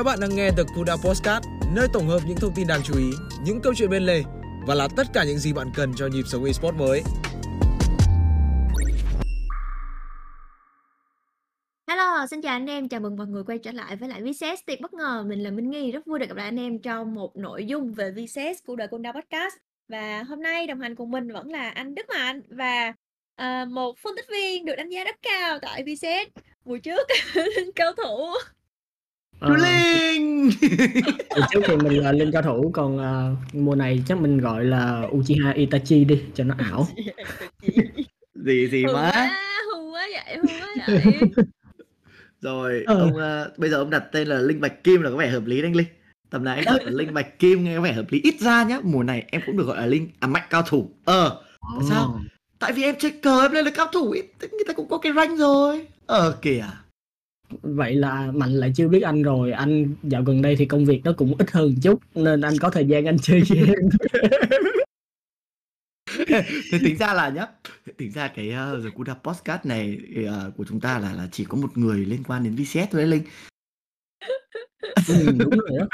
Các bạn đang nghe The Kuda Postcard, nơi tổng hợp những thông tin đáng chú ý, những câu chuyện bên lề và là tất cả những gì bạn cần cho nhịp sống eSports mới. Hello, xin chào anh em, chào mừng mọi người quay trở lại với lại VCS Tiệc Bất Ngờ. Mình là Minh Nghi, rất vui được gặp lại anh em trong một nội dung về VCS của đời Kunda Podcast. Và hôm nay đồng hành cùng mình vẫn là anh Đức Mạnh và uh, một phân tích viên được đánh giá rất cao tại VCS mùa trước, cao thủ. Chú Linh Từ trước thì mình là Linh cao thủ còn à, mùa này chắc mình gọi là Uchiha Itachi đi cho nó ảo. Gì gì hù má quá, hù quá vậy, hù quá vậy. Rồi Ờ. ông ờ, bây giờ ông đặt tên là Linh Bạch Kim là có vẻ hợp lý đấy anh Linh. Tầm này anh đặt là Linh Bạch Kim nghe có vẻ hợp lý. Ít ra nhá mùa này em cũng được gọi là Linh à mạnh cao thủ. Ờ Tại sao? Tại vì em chơi cờ em lên là cao thủ thì người ta cũng có cái rank rồi. Ờ kìa Vậy là Mạnh lại chưa biết anh rồi. Anh dạo gần đây thì công việc nó cũng ít hơn chút Nên anh có thời gian anh chơi game. Thế tính ra là nhá Tính ra cái uh, The Kuda Podcast này ờ, của chúng ta là là chỉ có một người liên quan đến VCS thôi đấy Linh. Ừ, Đúng rồi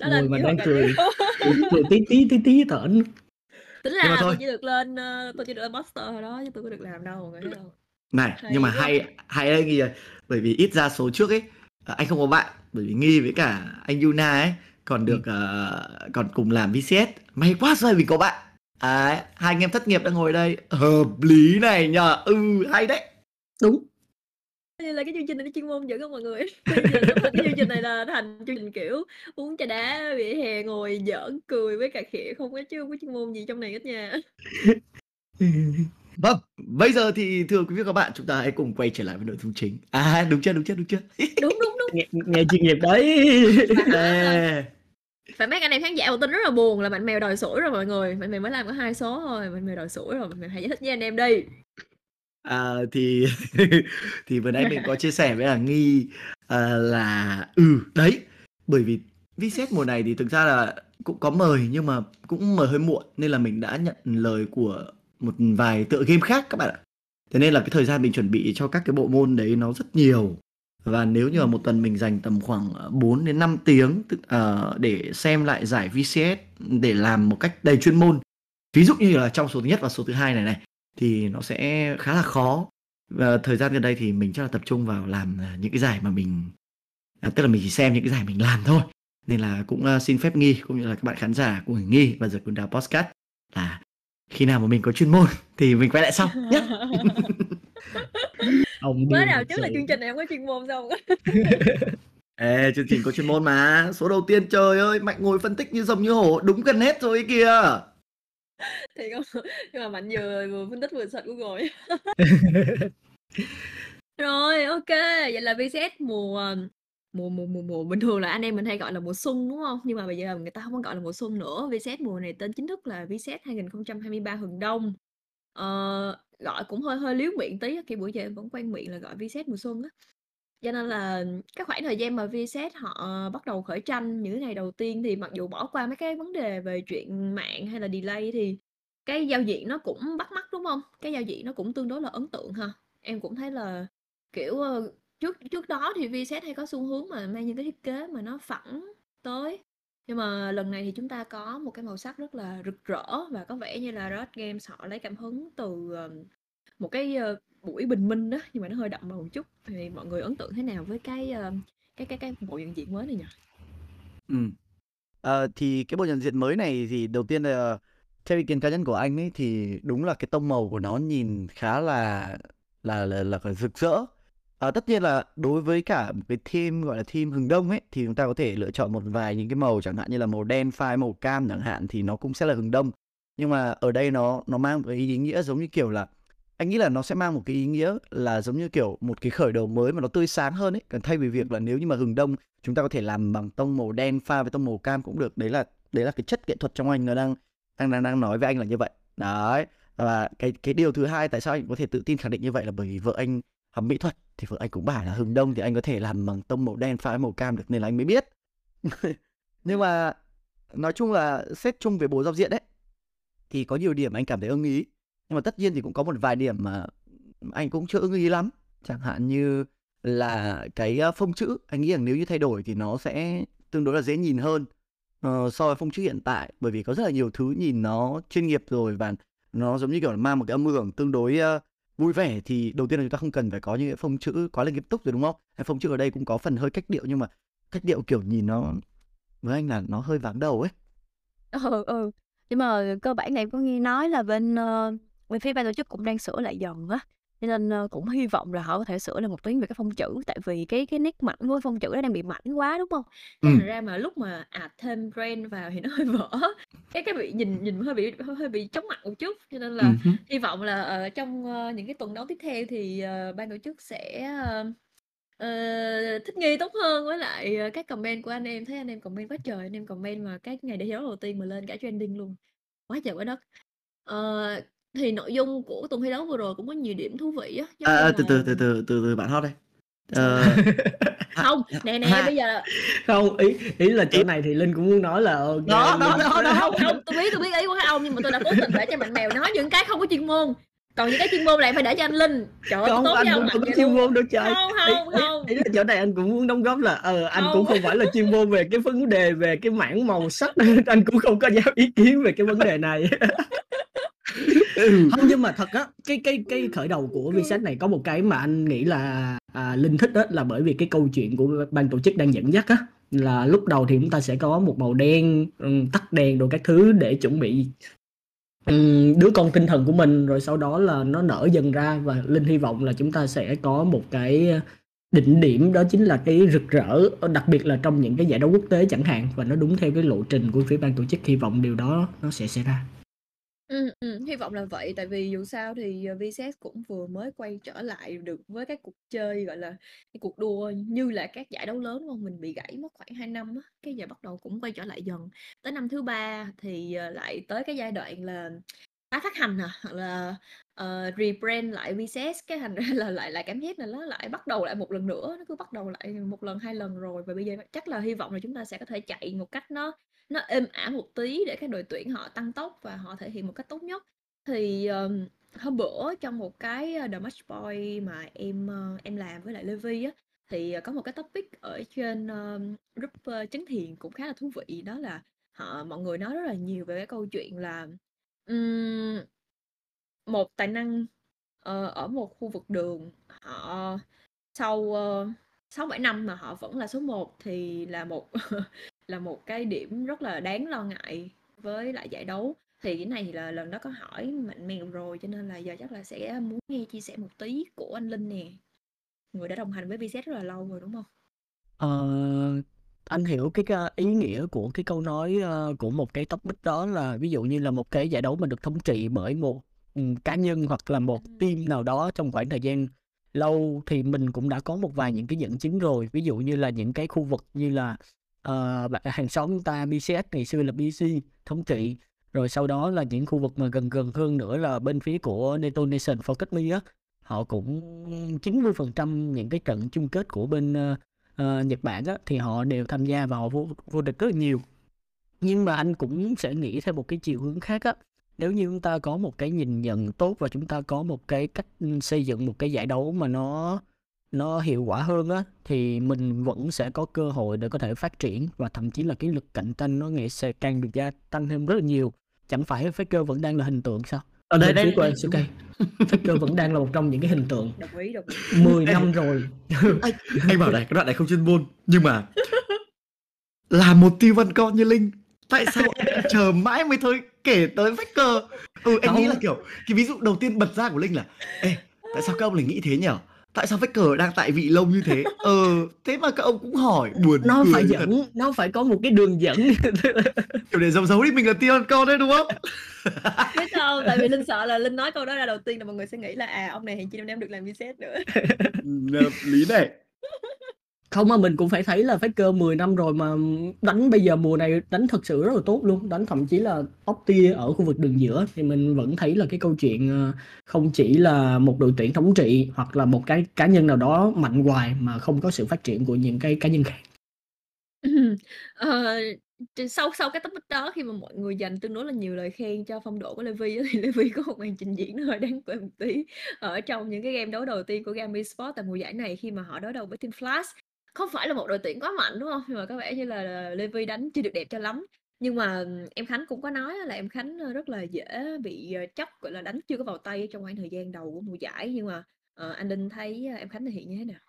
đó Người mà đang cười. Cười tí tí tí tí thởn Tính là thôi. tôi chỉ được lên ờ, tôi chỉ được lên master thôi đó chứ tôi có được làm đâu mọi người thấy không? Này Hay nhưng mà quá. hay hay đấy Nghi Bởi vì ít ra số trước ấy ờ, Anh không có bạn Bởi vì Nghi với cả anh Yuna ấy Còn được ờ, còn cùng làm VCS May quá rồi mình có bạn. Đấy, hai anh em thất nghiệp đang ngồi đây. Hợp lý này nhờ. Ừ hay đấy. Đúng. Như là cái chương trình này nó chuyên môn dữ không mọi người? Cái chương trình này là thành chương trình kiểu uống trà đá vỉa hè ngồi giỡn cười với cà khịa không có chứ không có chuyên môn gì trong này hết nha. Vâng Bây giờ thì thưa quý vị và các bạn Chúng ta hãy cùng quay trở lại với nội dung chính À đúng chưa đúng chưa đúng chưa Đúng đúng đúng. nghe, nghe chuyên nghiệp đấy Ê, Phải mấy anh em khán giả của tin rất là buồn là mạnh mèo đòi sủi rồi mọi người. Mạnh mèo mới làm có hai số thôi, mạnh mèo đòi sủi rồi. Mạnh mèo hãy giải thích với anh em đi. À, thì thì vừa nãy mình có chia sẻ với là nghi à, là ừ đấy bởi vì VCS mùa này thì thực ra là cũng có mời nhưng mà cũng mời hơi muộn nên là mình đã nhận lời của một vài tựa game khác các bạn ạ. Thế nên là cái thời gian mình chuẩn bị cho các cái bộ môn đấy nó rất nhiều. Và nếu như là một tuần mình dành tầm khoảng ờ, 4 đến 5 tiếng tức- uh, để xem lại giải VCS để làm một cách đầy chuyên môn. Ví dụ như là trong số thứ nhất và số thứ hai này này thì nó sẽ khá là khó và thời gian gần đây thì mình chắc là tập trung vào làm ờ, những cái giải mà mình à, tức là mình chỉ xem những cái giải mình làm thôi nên là cũng uh, xin phép nghi cũng như là các bạn khán giả của nghi và giờ cũng đào podcast là khi nào mà mình có chuyên môn thì mình quay lại sau nhé Ông Mới nào trước là chương trình này không có chuyên môn sao? Ê, chương trình có chuyên môn mà. Số đầu tiên trời ơi mạnh ngồi phân tích như rồng như hổ đúng gần hết rồi kìa. Thì không nhưng mà mạnh vừa vừa phân tích vừa search Google rồi ok vậy là VCS mùa mùa mùa mùa mùa. Bình thường là anh em mình hay gọi là mùa xuân đúng không? Nhưng mà bây giờ người ta không có gọi là mùa xuân nữa. VCS mùa này tên chính thức là VCS 2023 Hừng Đông. Ờ, gọi cũng hơi hơi liếu miệng tí khi buổi giờ em vẫn quen miệng là gọi VCS mùa xuân á. Cho nên là cái khoảng thời gian mà VCS họ bắt đầu khởi tranh những ngày đầu tiên thì mặc dù bỏ qua mấy cái vấn đề về chuyện mạng hay là delay thì cái giao diện nó cũng bắt mắt đúng không? Cái giao diện nó cũng tương đối là ấn tượng ha. Em cũng thấy là kiểu ờ, trước trước đó thì VSET hay có xu hướng mà mang những cái thiết kế mà nó phẳng tới. Nhưng mà lần này thì chúng ta có một cái màu sắc rất là rực rỡ và có vẻ như là Riot Games họ lấy cảm hứng từ ờ, một cái ờ, buổi bình minh đó nhưng mà nó hơi đậm màu một chút. Thì mọi người ấn tượng thế nào với cái ờ, cái cái cái bộ nhận diện mới này nhỉ? Ừ. À, thì cái bộ nhận diện mới này thì đầu tiên là theo ý kiến cá nhân của anh ấy thì đúng là cái tông màu của nó nhìn khá là là là, là, rực rỡ. À, tất nhiên là đối với cả một cái theme gọi là theme hừng đông ấy thì chúng ta có thể lựa chọn một vài những cái màu chẳng hạn như là màu đen phai màu cam chẳng hạn thì nó cũng sẽ là hừng đông. Nhưng mà ở đây nó nó mang một cái ý nghĩa giống như kiểu là anh nghĩ là nó sẽ mang một cái ý nghĩa là giống như kiểu một cái khởi đầu mới mà nó tươi sáng hơn ấy. Còn thay vì việc là nếu như mà hừng đông chúng ta có thể làm bằng tông màu đen pha với tông màu cam cũng được đấy là đấy là cái chất nghệ thuật trong anh nó đang đang đang đang nói với anh là như vậy đấy và cái cái điều thứ hai tại sao anh có thể tự tin khẳng định như vậy là bởi vì vợ anh học mỹ thuật thì vợ anh cũng bảo là hừng đông thì anh có thể làm bằng tông màu đen pha với màu cam được nên là anh mới biết. Nhưng mà nói chung là xét chung về bộ giao diện đấy thì có nhiều điểm anh cảm thấy ưng ý. Nhưng mà tất nhiên thì cũng có một vài điểm mà anh cũng chưa ưng ý lắm. Chẳng hạn như là cái ờ, phông chữ anh nghĩ rằng nếu như thay đổi thì nó sẽ tương đối là dễ nhìn hơn uh, so với phông chữ hiện tại. Bởi vì có rất là nhiều thứ nhìn nó chuyên nghiệp rồi và nó giống như kiểu là mang một cái âm hưởng tương đối uh, vui vẻ thì đầu tiên là chúng ta không cần phải có những cái phông chữ quá là nghiêm túc rồi đúng không? Phông chữ ở đây cũng có phần hơi cách điệu nhưng mà cách điệu kiểu nhìn nó với anh là nó hơi váng đầu ấy. Ừ, ừ. Nhưng mà cơ bản này có nghe nói là bên uh, bên phía ban tổ chức cũng đang sửa lại dần á. Cho nên ờ, cũng hy vọng là họ có thể sửa lại một tí về cái phông chữ tại vì cái cái nét mảnh của phông chữ nó đang bị mảnh quá đúng không? Ừ. thành ra mà lúc mà ạt thêm brand vào thì nó hơi vỡ. Cái cái bị nhìn nhìn hơi bị hơi, bị chóng mặt một chút cho nên là hứ. hy vọng là ở trong ờ, những cái tuần đấu tiếp theo thì ban tổ chức sẽ ờ, thích nghi tốt hơn với lại ờ, các comment của anh em thấy anh em comment quá trời anh em comment mà các ngày để đấu đầu tiên mà lên cả trending luôn quá trời quá đất Ờ, thì nội dung của tuần thi đấu vừa rồi cũng có nhiều điểm thú vị á giống À, như à, từ từ là từ từ từ từ bạn hot đây. Ờ, không nè nè ha. bây giờ không ý ý là chỗ này thì linh cũng muốn nói là ok Đó, đó, đó, đó. không không tôi biết tôi biết ý của các ông nhưng mà tôi đã cố tình để cho mạnh mèo nói những cái không có chuyên môn còn những cái chuyên môn này phải để cho anh linh trời ơi không tốt anh với ông cũng không có chuyên môn đâu trời không ý, không ý, không ý là chỗ này anh cũng muốn đóng góp là ờ anh cũng Không. không phải là chuyên môn về cái vấn đề về cái mảng màu sắc anh cũng không có dám ý kiến về cái vấn đề này. Ừ. không nhưng mà thật á cái cái cái khởi đầu của Vset này có một cái mà anh nghĩ là à, linh thích đó là bởi vì cái câu chuyện của ban tổ chức đang dẫn dắt á là lúc đầu thì chúng ta sẽ có một màu đen ừ, tắt đèn đồ các thứ để chuẩn bị ừ, đứa con tinh thần của mình rồi sau đó là nó nở dần ra và linh hy vọng là chúng ta sẽ có một cái đỉnh điểm đó chính là cái rực rỡ đặc biệt là trong những cái giải đấu quốc tế chẳng hạn và nó đúng theo cái lộ trình của phía ban tổ chức hy vọng điều đó nó sẽ xảy ra. Ừ, hy vọng là vậy. Tại vì dù sao thì ờ, VCS cũng vừa mới quay trở lại được với các cuộc chơi gọi là cái cuộc đua như là các giải đấu lớn đúng mình bị gãy mất khoảng 2 năm á cái giờ bắt đầu cũng quay trở lại dần. Tới năm thứ ba thì ờ, lại tới cái giai đoạn là tái phát hành à hoặc là uh, rebrand lại VCS cái thành ra là lại lại cảm giác là nó lại bắt đầu lại một lần nữa nó cứ bắt đầu lại một lần hai lần rồi. Và bây giờ chắc là hy vọng là chúng ta sẽ có thể chạy một cách nó nó êm ả một tí để các đội tuyển họ tăng tốc và họ thể hiện một cách tốt nhất. Thì um, hôm bữa trong một cái ờ, The Match Boy mà em uh, em làm với lại Levi á thì có một cái topic ở trên um, group uh, Thiền cũng khá là thú vị. Đó là họ mọi người nói rất là nhiều về cái câu chuyện là um, một tài năng ờ, ở một khu vực đường họ sau uh, 6 7 năm mà họ vẫn là số 1 thì là một là một cái điểm rất là đáng lo ngại với lại giải đấu. Thì cái này là lần đó có hỏi mạnh mèo rồi cho nên là giờ chắc là sẽ muốn nghe chia sẻ một tí của anh Linh nè. Người đã đồng hành với VZ rất là lâu rồi đúng không? Ờ, anh hiểu cái, cái ý nghĩa của cái câu nói ờ, của một cái topic đó là ví dụ như là một cái giải đấu mà được thống trị bởi một ừ, cá nhân hoặc là một team nào đó trong khoảng thời gian lâu thì mình cũng đã có một vài những cái dẫn chứng rồi. Ví dụ như là những cái khu vực như là bạn- hàng xóm chúng ta BCS ngày xưa là BC thống trị rồi sau đó là những khu vực mà gần gần hơn nữa là bên phía của NATO Nation Focus Me á họ cũng 90% những cái trận chung kết của bên ờ, uh, Nhật Bản đó, thì họ đều tham gia và họ vô, vô địch rất là nhiều. Nhưng mà anh cũng sẽ nghĩ theo một cái chiều hướng khác á. Nếu như chúng ta có một cái nhìn nhận tốt và chúng ta có một cái cách ừ, xây dựng một cái giải đấu mà nó nó hiệu quả hơn á thì mình vẫn sẽ có cơ hội để có thể phát triển và thậm chí là cái lực cạnh tranh nó nghĩa sẽ càng được gia tăng thêm rất là nhiều. Chẳng phải Faker vẫn đang là hình tượng sao? Ở đây phía của anh Sukai Faker vẫn đang là một trong những cái hình tượng. Đồng ý đồng ý. 10 năm rồi. Anh, anh bảo này cái đoạn này không chuyên môn nhưng mà là một tư văn con như linh. Tại sao anh chờ mãi mới thôi kể tới Faker ừ anh nghĩ Không. là kiểu cái ví dụ đầu tiên bật ra của linh là ê tại sao các ông lại nghĩ thế nhở tại sao Faker đang tại vị lâu như thế? Ờ thế mà các ông cũng hỏi buồn nó phải thật. dẫn nó phải có một cái đường dẫn. Kiểu để giấu giấu đi mình là văn con đấy đúng không? Biết sao tại vì linh sợ là linh nói câu đó ra đầu tiên là mọi người sẽ nghĩ là à ông này hiện chi năm không được làm VCS nữa. Ừ, hợp lý này không mà mình cũng phải thấy là Faker 10 năm rồi mà đánh bây giờ mùa này đánh thật sự rất là tốt luôn. Đánh thậm chí là top tier ở khu vực đường giữa. Thì mình vẫn thấy là cái câu chuyện ờ, không chỉ là một đội tuyển thống trị hoặc là một cái cá nhân nào đó mạnh hoài mà không có sự phát triển của những cái cá nhân khác. Ờ, sau sau cái topic đó khi mà mọi người dành tương đối là nhiều lời khen cho phong độ của Levi thì Levi có một màn trình diễn nó hơi đáng kể một tí. Ở trong những cái game đấu đầu tiên của game Esports tại mùa giải này khi mà họ đối đầu với Team Flash. Không phải là một đội tuyển quá mạnh đúng không? Nhưng mà có vẻ như là Levi đánh chưa được đẹp cho lắm. Nhưng mà em Khánh cũng có nói là em Khánh rất là dễ bị ờ, chấp gọi là đánh chưa có vào tay trong khoảng thời gian đầu của mùa giải nhưng mà uh, anh Đinh thấy em Khánh thể hiện như thế nào?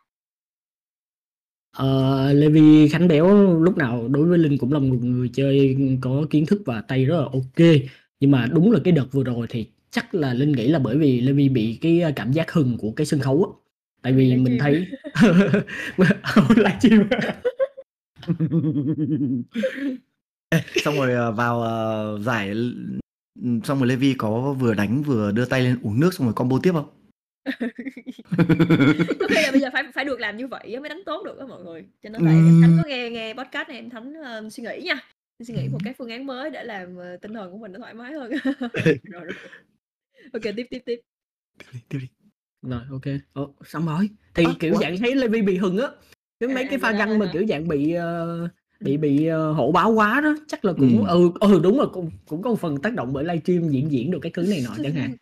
Ờ, Levi Khánh Béo lúc nào đối với Linh cũng là một người chơi có kiến thức và tay rất là ok nhưng mà đúng là cái đợt vừa rồi thì chắc là Linh nghĩ là bởi vì Levi bị cái cảm giác hừng của cái sân khấu á tại vì Livestream. mình thấy livestream xong rồi ờ, vào ờ, giải ừ, xong rồi Levi có vừa đánh vừa đưa tay lên uống nước xong rồi combo tiếp không? có khi là bây giờ phải phải được làm như vậy mới đánh tốt được á mọi người cho nên là em Khánh có nghe nghe podcast này em Thánh ờ, suy nghĩ nha suy nghĩ một cái phương án mới để làm tinh thần của mình nó thoải mái hơn rồi, rồi. ok tiếp tiếp tiếp Tiếp đi, tiếp đi. Rồi ok. Ồ, xong rồi thì Ơ, kiểu ủa? dạng thấy Levi bị hừng á. Cái mấy À, cái pha dạ, găng mà dạ. kiểu dạng bị ờ, bị bị ờ, hổ báo quá đó chắc là cũng ừ. ừ đúng rồi cũng cũng có một phần tác động bởi livestream diễn diễn được cái thứ này nọ chẳng hạn.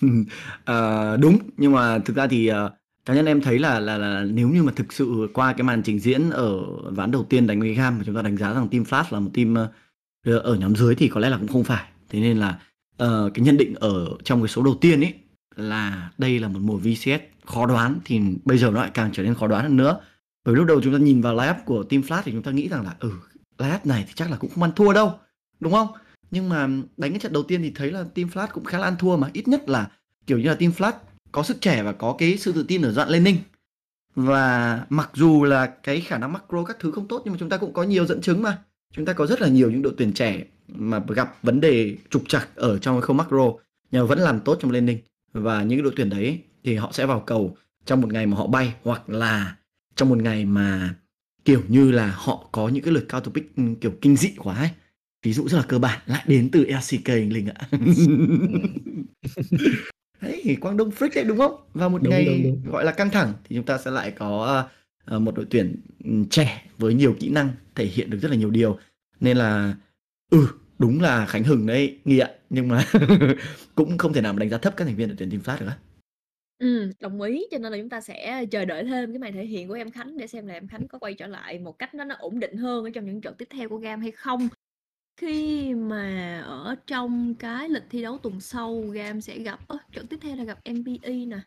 Ờ, đúng nhưng mà thực ra thì ờ, cá nhân em thấy là là là nếu như mà thực sự qua cái màn trình diễn ở ván đầu tiên đánh với Gam mà chúng ta đánh giá rằng team Flash là một team ở nhóm dưới thì có lẽ là cũng không phải. Thế nên là ờ, cái nhận định ở trong cái số đầu tiên ấy là đây là một mùa VCS khó đoán, thì bây giờ nó lại càng trở nên khó đoán hơn nữa. Bởi lúc đầu chúng ta nhìn vào lineup của team Flash thì chúng ta nghĩ rằng là ừ lineup này thì chắc là cũng không ăn thua đâu, đúng không? Nhưng mà đánh cái trận đầu tiên thì thấy là team Flash cũng khá là ăn thua mà, ít nhất là kiểu như là team Flash có sức trẻ và có cái sự tự tin ở dọn lên ninh. Và mặc dù là cái khả năng macro các thứ không tốt, nhưng mà chúng ta cũng có nhiều dẫn chứng mà. Chúng ta có rất là nhiều những đội tuyển trẻ mà gặp vấn đề trục trặc ở trong cái khâu macro, nhưng mà vẫn làm tốt trong lên ninh và những đội tuyển đấy thì họ sẽ vào cầu trong một ngày mà họ bay hoặc là trong một ngày mà kiểu như là họ có những cái lượt cao topic ừ, kiểu kinh dị quá ấy. Ví dụ rất là cơ bản lại đến từ LCK anh Linh ạ. Đấy Quang Đông Freak đấy đúng không? Và một Đúng, ngày đúng, đúng. gọi là căng thẳng thì chúng ta sẽ lại có ờ, ờ, một đội tuyển ừ, trẻ với nhiều kỹ năng thể hiện được rất là nhiều điều. Nên là ừ đúng là Khánh Hừng đấy nghi ạ nhưng mà cũng không thể nào mà đánh giá thấp các thành viên đội tuyển Team Flash được á Ừ, đồng ý cho nên là chúng ta sẽ chờ đợi thêm cái màn thể hiện của em Khánh để xem là em Khánh có quay trở lại một cách nó nó ổn định hơn ở trong những trận tiếp theo của Gam hay không. Khi mà ở trong cái lịch thi đấu tuần sau Gam sẽ gặp ơ, trận tiếp theo là gặp MPE nè.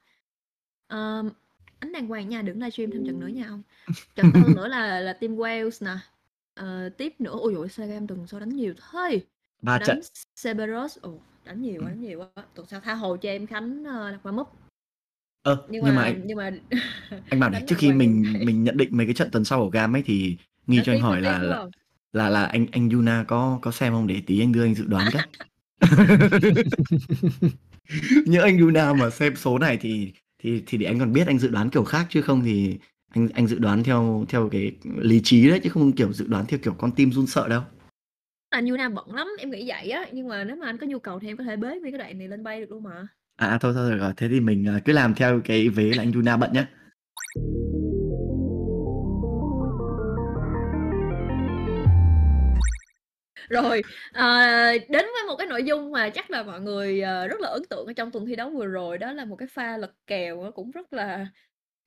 Ờm, ánh đàng hoàng nha, đừng livestream thêm trận nữa nha ông. Trận hơn nữa là là team Wales nè. Ờ, tiếp nữa ôi dồi sao Gam tuần sau đánh nhiều thôi. ba trận Đánh Cerberus, ồ đánh nhiều quá, đánh nhiều quá. Tuần sau tha hồ cho em Khánh ờ, đặt qua múp. ờ Nhưng nhưng, mà mà anh, nhưng mà anh bảo này đánh trước khi hoàng mình mình nhận định mấy cái trận tuần sau của Gam ấy thì nghi cho anh tiếc, hỏi tiếc là đúng là không? là là anh anh Yuna có có xem không để tí anh đưa anh dự đoán cái nhớ anh Yuna mà xem số này thì thì thì để anh còn biết anh dự đoán kiểu khác chứ không thì anh anh dự đoán theo theo cái lý trí đấy chứ không kiểu dự đoán theo kiểu con tim run sợ đâu Anh Yuna bận lắm, em nghĩ vậy á. Nhưng mà nếu mà anh có nhu cầu thì em có thể bế nguyên cái đoạn này lên bay được luôn mà. à à, thôi thôi rồi, thế thì mình à, cứ làm theo cái vế là anh Yuna bận nhá Rồi, à, đến với một cái nội dung mà chắc là mọi người à, rất là ấn tượng ở trong tuần thi đấu vừa rồi đó là một cái pha lật kèo cũng rất là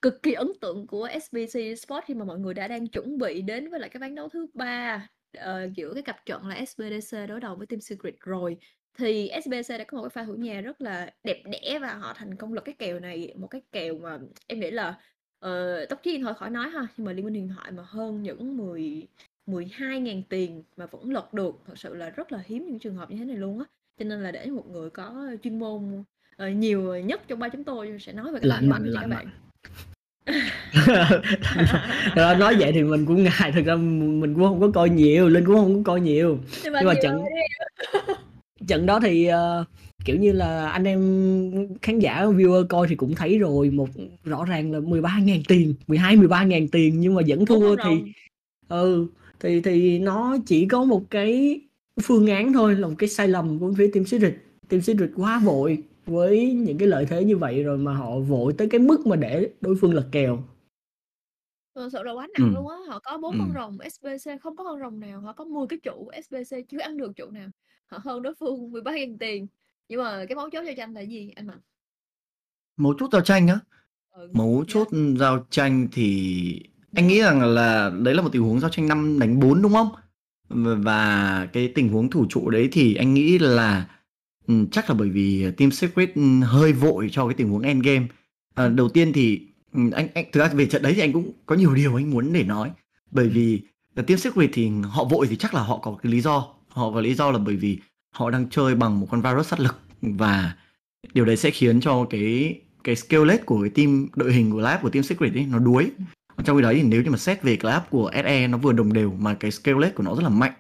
cực kỳ ấn tượng của SBC Sport khi mà mọi người đã đang chuẩn bị đến với lại cái ván đấu thứ ba ờ, giữa cái cặp trận là SBDC đối đầu với Team Secret rồi. Thì SBC đã có một cái pha thủ nhà rất là đẹp đẽ và họ thành công lật cái kèo này một cái kèo mà em nghĩ là uh, tốc chiến thôi khỏi nói ha nhưng mà liên minh huyền thoại mà hơn những 10 12.000 tiền mà vẫn lật được thật sự là rất là hiếm những trường hợp như thế này luôn á. Cho nên là để một người có chuyên môn ờ, nhiều nhất trong ba chúng tôi sẽ nói về cái Lạnh mạnh, lạnh bạn Rồi, nói vậy thì mình cũng ngại thực ra mình cũng không có coi nhiều linh cũng không có coi nhiều. Nhưng mà, nhưng mà trận trận đó thì ờ, kiểu như là anh em khán giả viewer coi thì cũng thấy rồi một rõ ràng là 13.000 tiền 12 13.000 tiền nhưng mà vẫn thua thì ừ thì thì nó chỉ có một cái phương án thôi là một cái sai lầm của phía team Secret team Secret quá vội với những cái lợi thế như vậy rồi mà họ vội tới cái mức mà để đối phương lật kèo Thật sự là quá Ừ. nặng luôn á, họ có 4 Ừ. con rồng SBC, không có con rồng nào, họ có 10 cái trụ SBC chưa ăn được trụ nào, họ hơn đối phương 13.000 tiền. Nhưng mà cái mấu chốt giao tranh là gì anh Mạnh? Mấu chốt giao tranh á? Ừ, Mấu yeah. chốt giao tranh thì anh nghĩ rằng là đấy là một tình huống giao tranh 5 đánh 4 đúng không? Và cái tình huống thủ trụ đấy thì anh nghĩ là Ừ, chắc là bởi vì Team Secret ừ, hơi vội cho cái tình huống endgame. À, đầu tiên thì ừ, anh anh thực ra về trận đấy thì anh cũng có nhiều điều anh muốn để nói. Bởi vì Team Secret thì họ vội thì chắc là họ có cái lý do. Họ có lý do là bởi vì họ đang chơi bằng một con virus sát lực và điều đấy sẽ khiến cho cái cái skill của cái team đội hình của lab của team secret ấy nó đuối trong khi đấy thì nếu như mà xét về lab của SE nó vừa đồng đều mà cái skill của nó rất là mạnh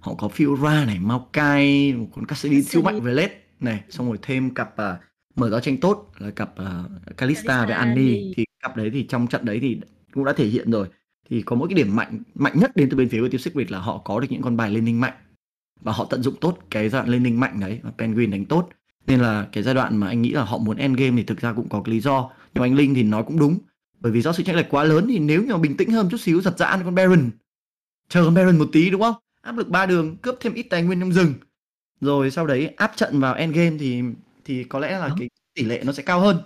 họ có Fiora này Maokai một con Cassidy siêu mạnh về list này xong rồi thêm cặp à, mở giao tranh tốt là cặp uh, Kalista với Annie thì cặp đấy thì trong trận đấy thì cũng đã thể hiện rồi. Thì có mỗi cái điểm mạnh mạnh nhất đến từ bên phía của team secret là họ có được những con bài lên ninh mạnh. Và họ tận dụng tốt cái giai đoạn lên ninh mạnh đấy và Penguin đánh tốt. Nên là cái giai đoạn mà anh nghĩ là họ muốn end game thì thực ra cũng có cái lý do. Nhưng anh Linh thì nói cũng đúng. Bởi vì do sự chênh lệch quá lớn thì nếu như mà bình tĩnh hơn chút xíu giật giã con Baron. Chờ con Baron một tí đúng không áp lực ba đường cướp thêm ít tài nguyên trong rừng. Rồi sau đấy áp trận vào end game thì thì có lẽ là Đó. cái tỷ lệ nó sẽ cao hơn.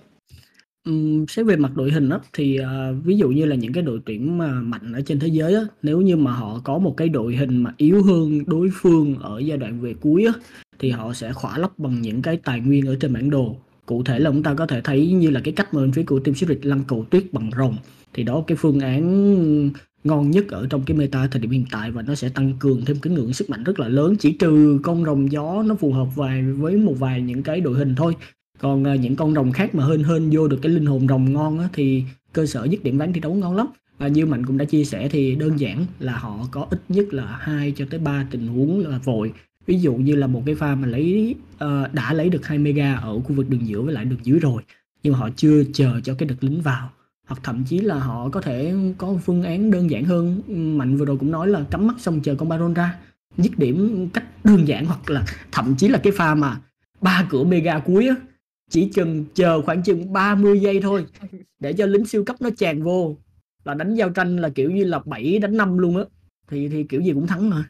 Ừm, xét về mặt đội hình á thì à, ví dụ như là những cái đội tuyển mà mạnh ở trên thế giới á nếu như mà họ có một cái đội hình mà yếu hơn đối phương ở giai đoạn về cuối á thì họ sẽ khỏa lấp bằng những cái tài nguyên ở trên bản đồ. Cụ thể là chúng ta có thể thấy như là cái cách mà bên phía của Team Secret lăn cầu tuyết bằng rồng. Thì đó cái phương án ngon nhất ở trong cái meta thời điểm hiện tại và nó sẽ tăng cường thêm cái ngưỡng sức mạnh rất là lớn chỉ trừ con rồng gió nó phù hợp vài với một vài những cái đội hình thôi. Còn uh, những con rồng khác mà hên hên vô được cái linh hồn rồng ngon á, thì cơ sở dứt điểm ván thi đấu ngon lắm. Và như mạnh cũng đã chia sẻ thì đơn giản là họ có ít nhất là hai cho tới 3 tình huống là vội. Ví dụ như là một cái pha mà lấy uh, đã lấy được hai mega ở khu vực đường giữa với lại đường dưới rồi nhưng mà họ chưa chờ cho cái đợt lính vào hoặc thậm chí là họ có thể có phương án đơn giản hơn. Mạnh vừa rồi cũng nói là cắm mắt xong chờ con baron ra dứt điểm cách đơn giản hoặc là thậm chí là cái pha mà ba cửa mega cuối á chỉ chừng chờ khoảng chừng 30 giây thôi để cho lính siêu cấp nó tràn vô. Là đánh giao tranh là kiểu như là 7 đánh 5 luôn á thì thì kiểu gì cũng thắng mà.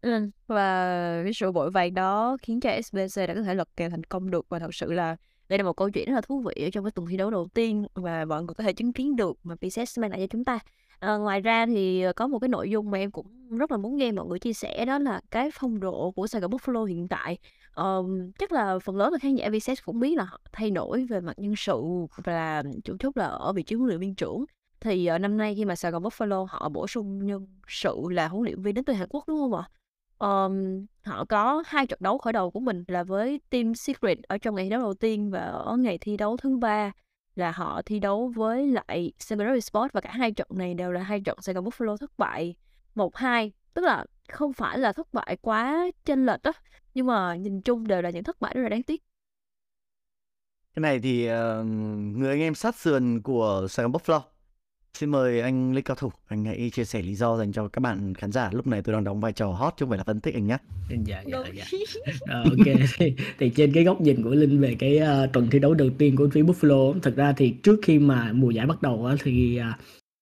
Ừ, và cái sự vội vàng đó khiến cho SBC đã có thể lật kèo thành công được và thật sự là đây là một câu chuyện rất là thú vị ở trong cái tuần thi đấu đầu tiên và mọi người có thể chứng kiến được mà PCS mang lại cho chúng ta. à, ngoài ra thì ờ, có một cái nội dung mà em cũng rất là muốn nghe mọi người chia sẻ đó là cái phong độ của Sài Gòn Buffalo hiện tại. Ờm, chắc là phần lớn là khán giả VCS cũng biết là họ thay đổi về mặt nhân sự và chủ chốt là ở vị trí huấn luyện viên trưởng. Thì uh, năm nay khi mà Sài Gòn Buffalo họ bổ sung nhân sự là huấn luyện viên đến từ Hàn Quốc đúng không ạ? Um, họ có hai trận đấu khởi đầu của mình là với Team Secret ở trong ngày thi đấu đầu tiên và ở ngày thi đấu thứ ba là họ thi đấu với lại Samurai Sport và cả hai trận này đều là hai trận Saigon Buffalo thất bại 1-2 tức là không phải là thất bại quá chênh lệch đó nhưng mà nhìn chung đều là những thất bại rất là đáng tiếc Cái này thì uh, người anh em sát sườn của Saigon Buffalo. Xin mời anh Lê Cao Thủ, anh hãy chia sẻ lý do dành cho các bạn khán giả. Lúc này tôi đang đóng vai trò hot chứ không phải là phân tích anh nhé. dạ dạ dạ. Ờ, ok. Thì, thì trên cái góc nhìn của linh về cái ờ, tuần thi đấu đầu tiên của phía Buffalo thực ra thì trước khi mà mùa giải bắt đầu á, thì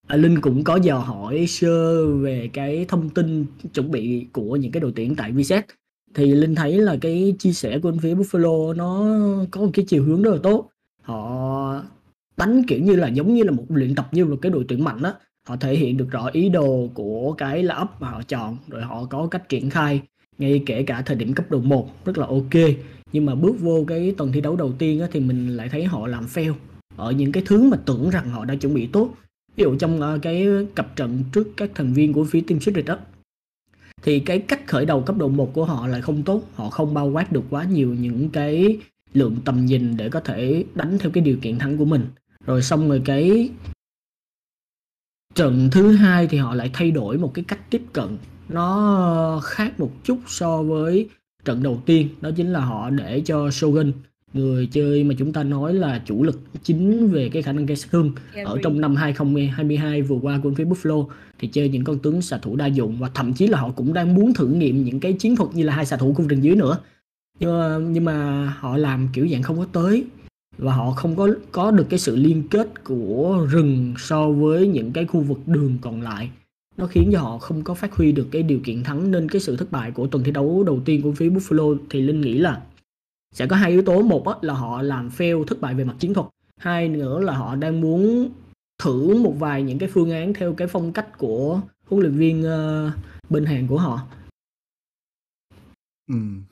à, linh cũng có dò hỏi sơ về cái thông tin chuẩn bị của những cái đội tuyển tại VSET thì linh thấy là cái chia sẻ của phía Buffalo nó có một cái chiều hướng rất là tốt. Họ đánh kiểu như là giống như là một luyện tập như một cái đội tuyển mạnh á. Họ thể hiện được rõ ý đồ của cái là up mà họ chọn rồi họ có cách triển khai ngay kể cả thời điểm cấp độ 1 rất là ok. Nhưng mà bước vô cái tuần thi đấu đầu tiên á, thì mình lại thấy họ làm fail. Ở những cái thứ mà tưởng rằng họ đã chuẩn bị tốt ví dụ trong uh, cái cặp trận trước các thành viên của phía team Secret đó thì cái cách khởi đầu cấp độ 1 của họ lại không tốt. Họ không bao quát được quá nhiều những cái lượng tầm nhìn để có thể đánh theo cái điều kiện thắng của mình rồi xong rồi cái trận thứ hai thì họ lại thay đổi một cái cách tiếp cận. Nó khác một chút so với trận đầu tiên đó chính là họ để cho Shogun người chơi mà chúng ta nói là chủ lực chính về cái khả năng gây sát thương. Ở trong năm 2022 vừa qua của phía Buffalo thì chơi những con tướng xạ thủ đa dụng và thậm chí là họ cũng đang muốn thử nghiệm những cái chiến thuật như là hai xạ thủ khu đường dưới nữa. Nhưng mà, nhưng mà họ làm kiểu dạng không có tới và họ không có có được cái sự liên kết của rừng so với những cái khu vực đường còn lại. Nó khiến cho họ không có phát huy được cái điều kiện thắng nên cái sự thất bại của tuần thi đấu đầu tiên của phía Buffalo thì Linh nghĩ là sẽ có hai yếu tố. Một á, là họ làm fail thất bại về mặt chiến thuật. Hai nữa là họ đang muốn thử một vài những cái phương án theo cái phong cách của huấn luyện viên uh, bên hàng của họ. Ừm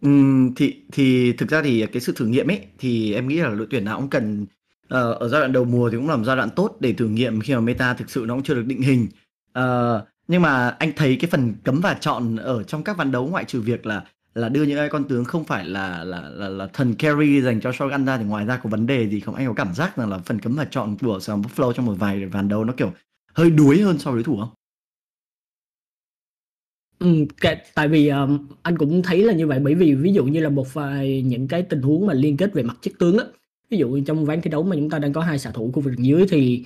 Ừm, thì thì thực ra thì cái sự thử nghiệm ấy thì em nghĩ là đội tuyển nào cũng cần ờ, ở giai đoạn đầu mùa thì cũng là một giai đoạn tốt để thử nghiệm khi mà meta thực sự nó cũng chưa được định hình. Ờ, nhưng mà anh thấy cái phần cấm và chọn ở trong các ván đấu ngoại trừ việc là là đưa những cái con tướng không phải là là là, là thần carry dành cho Shogun ra thì ngoài ra có vấn đề gì không? Anh có cảm giác rằng là phần cấm và chọn của Slam Buffalo trong một vài ván đấu nó kiểu hơi đuối hơn so với đối thủ không? Ừm, cái tại vì, ờm, anh cũng thấy là như vậy, bởi vì ví dụ như là một vài những cái tình huống mà liên kết về mặt chất tướng á, ví dụ như trong ván thi đấu mà chúng ta đang có hai xạ thủ khu vực dưới thì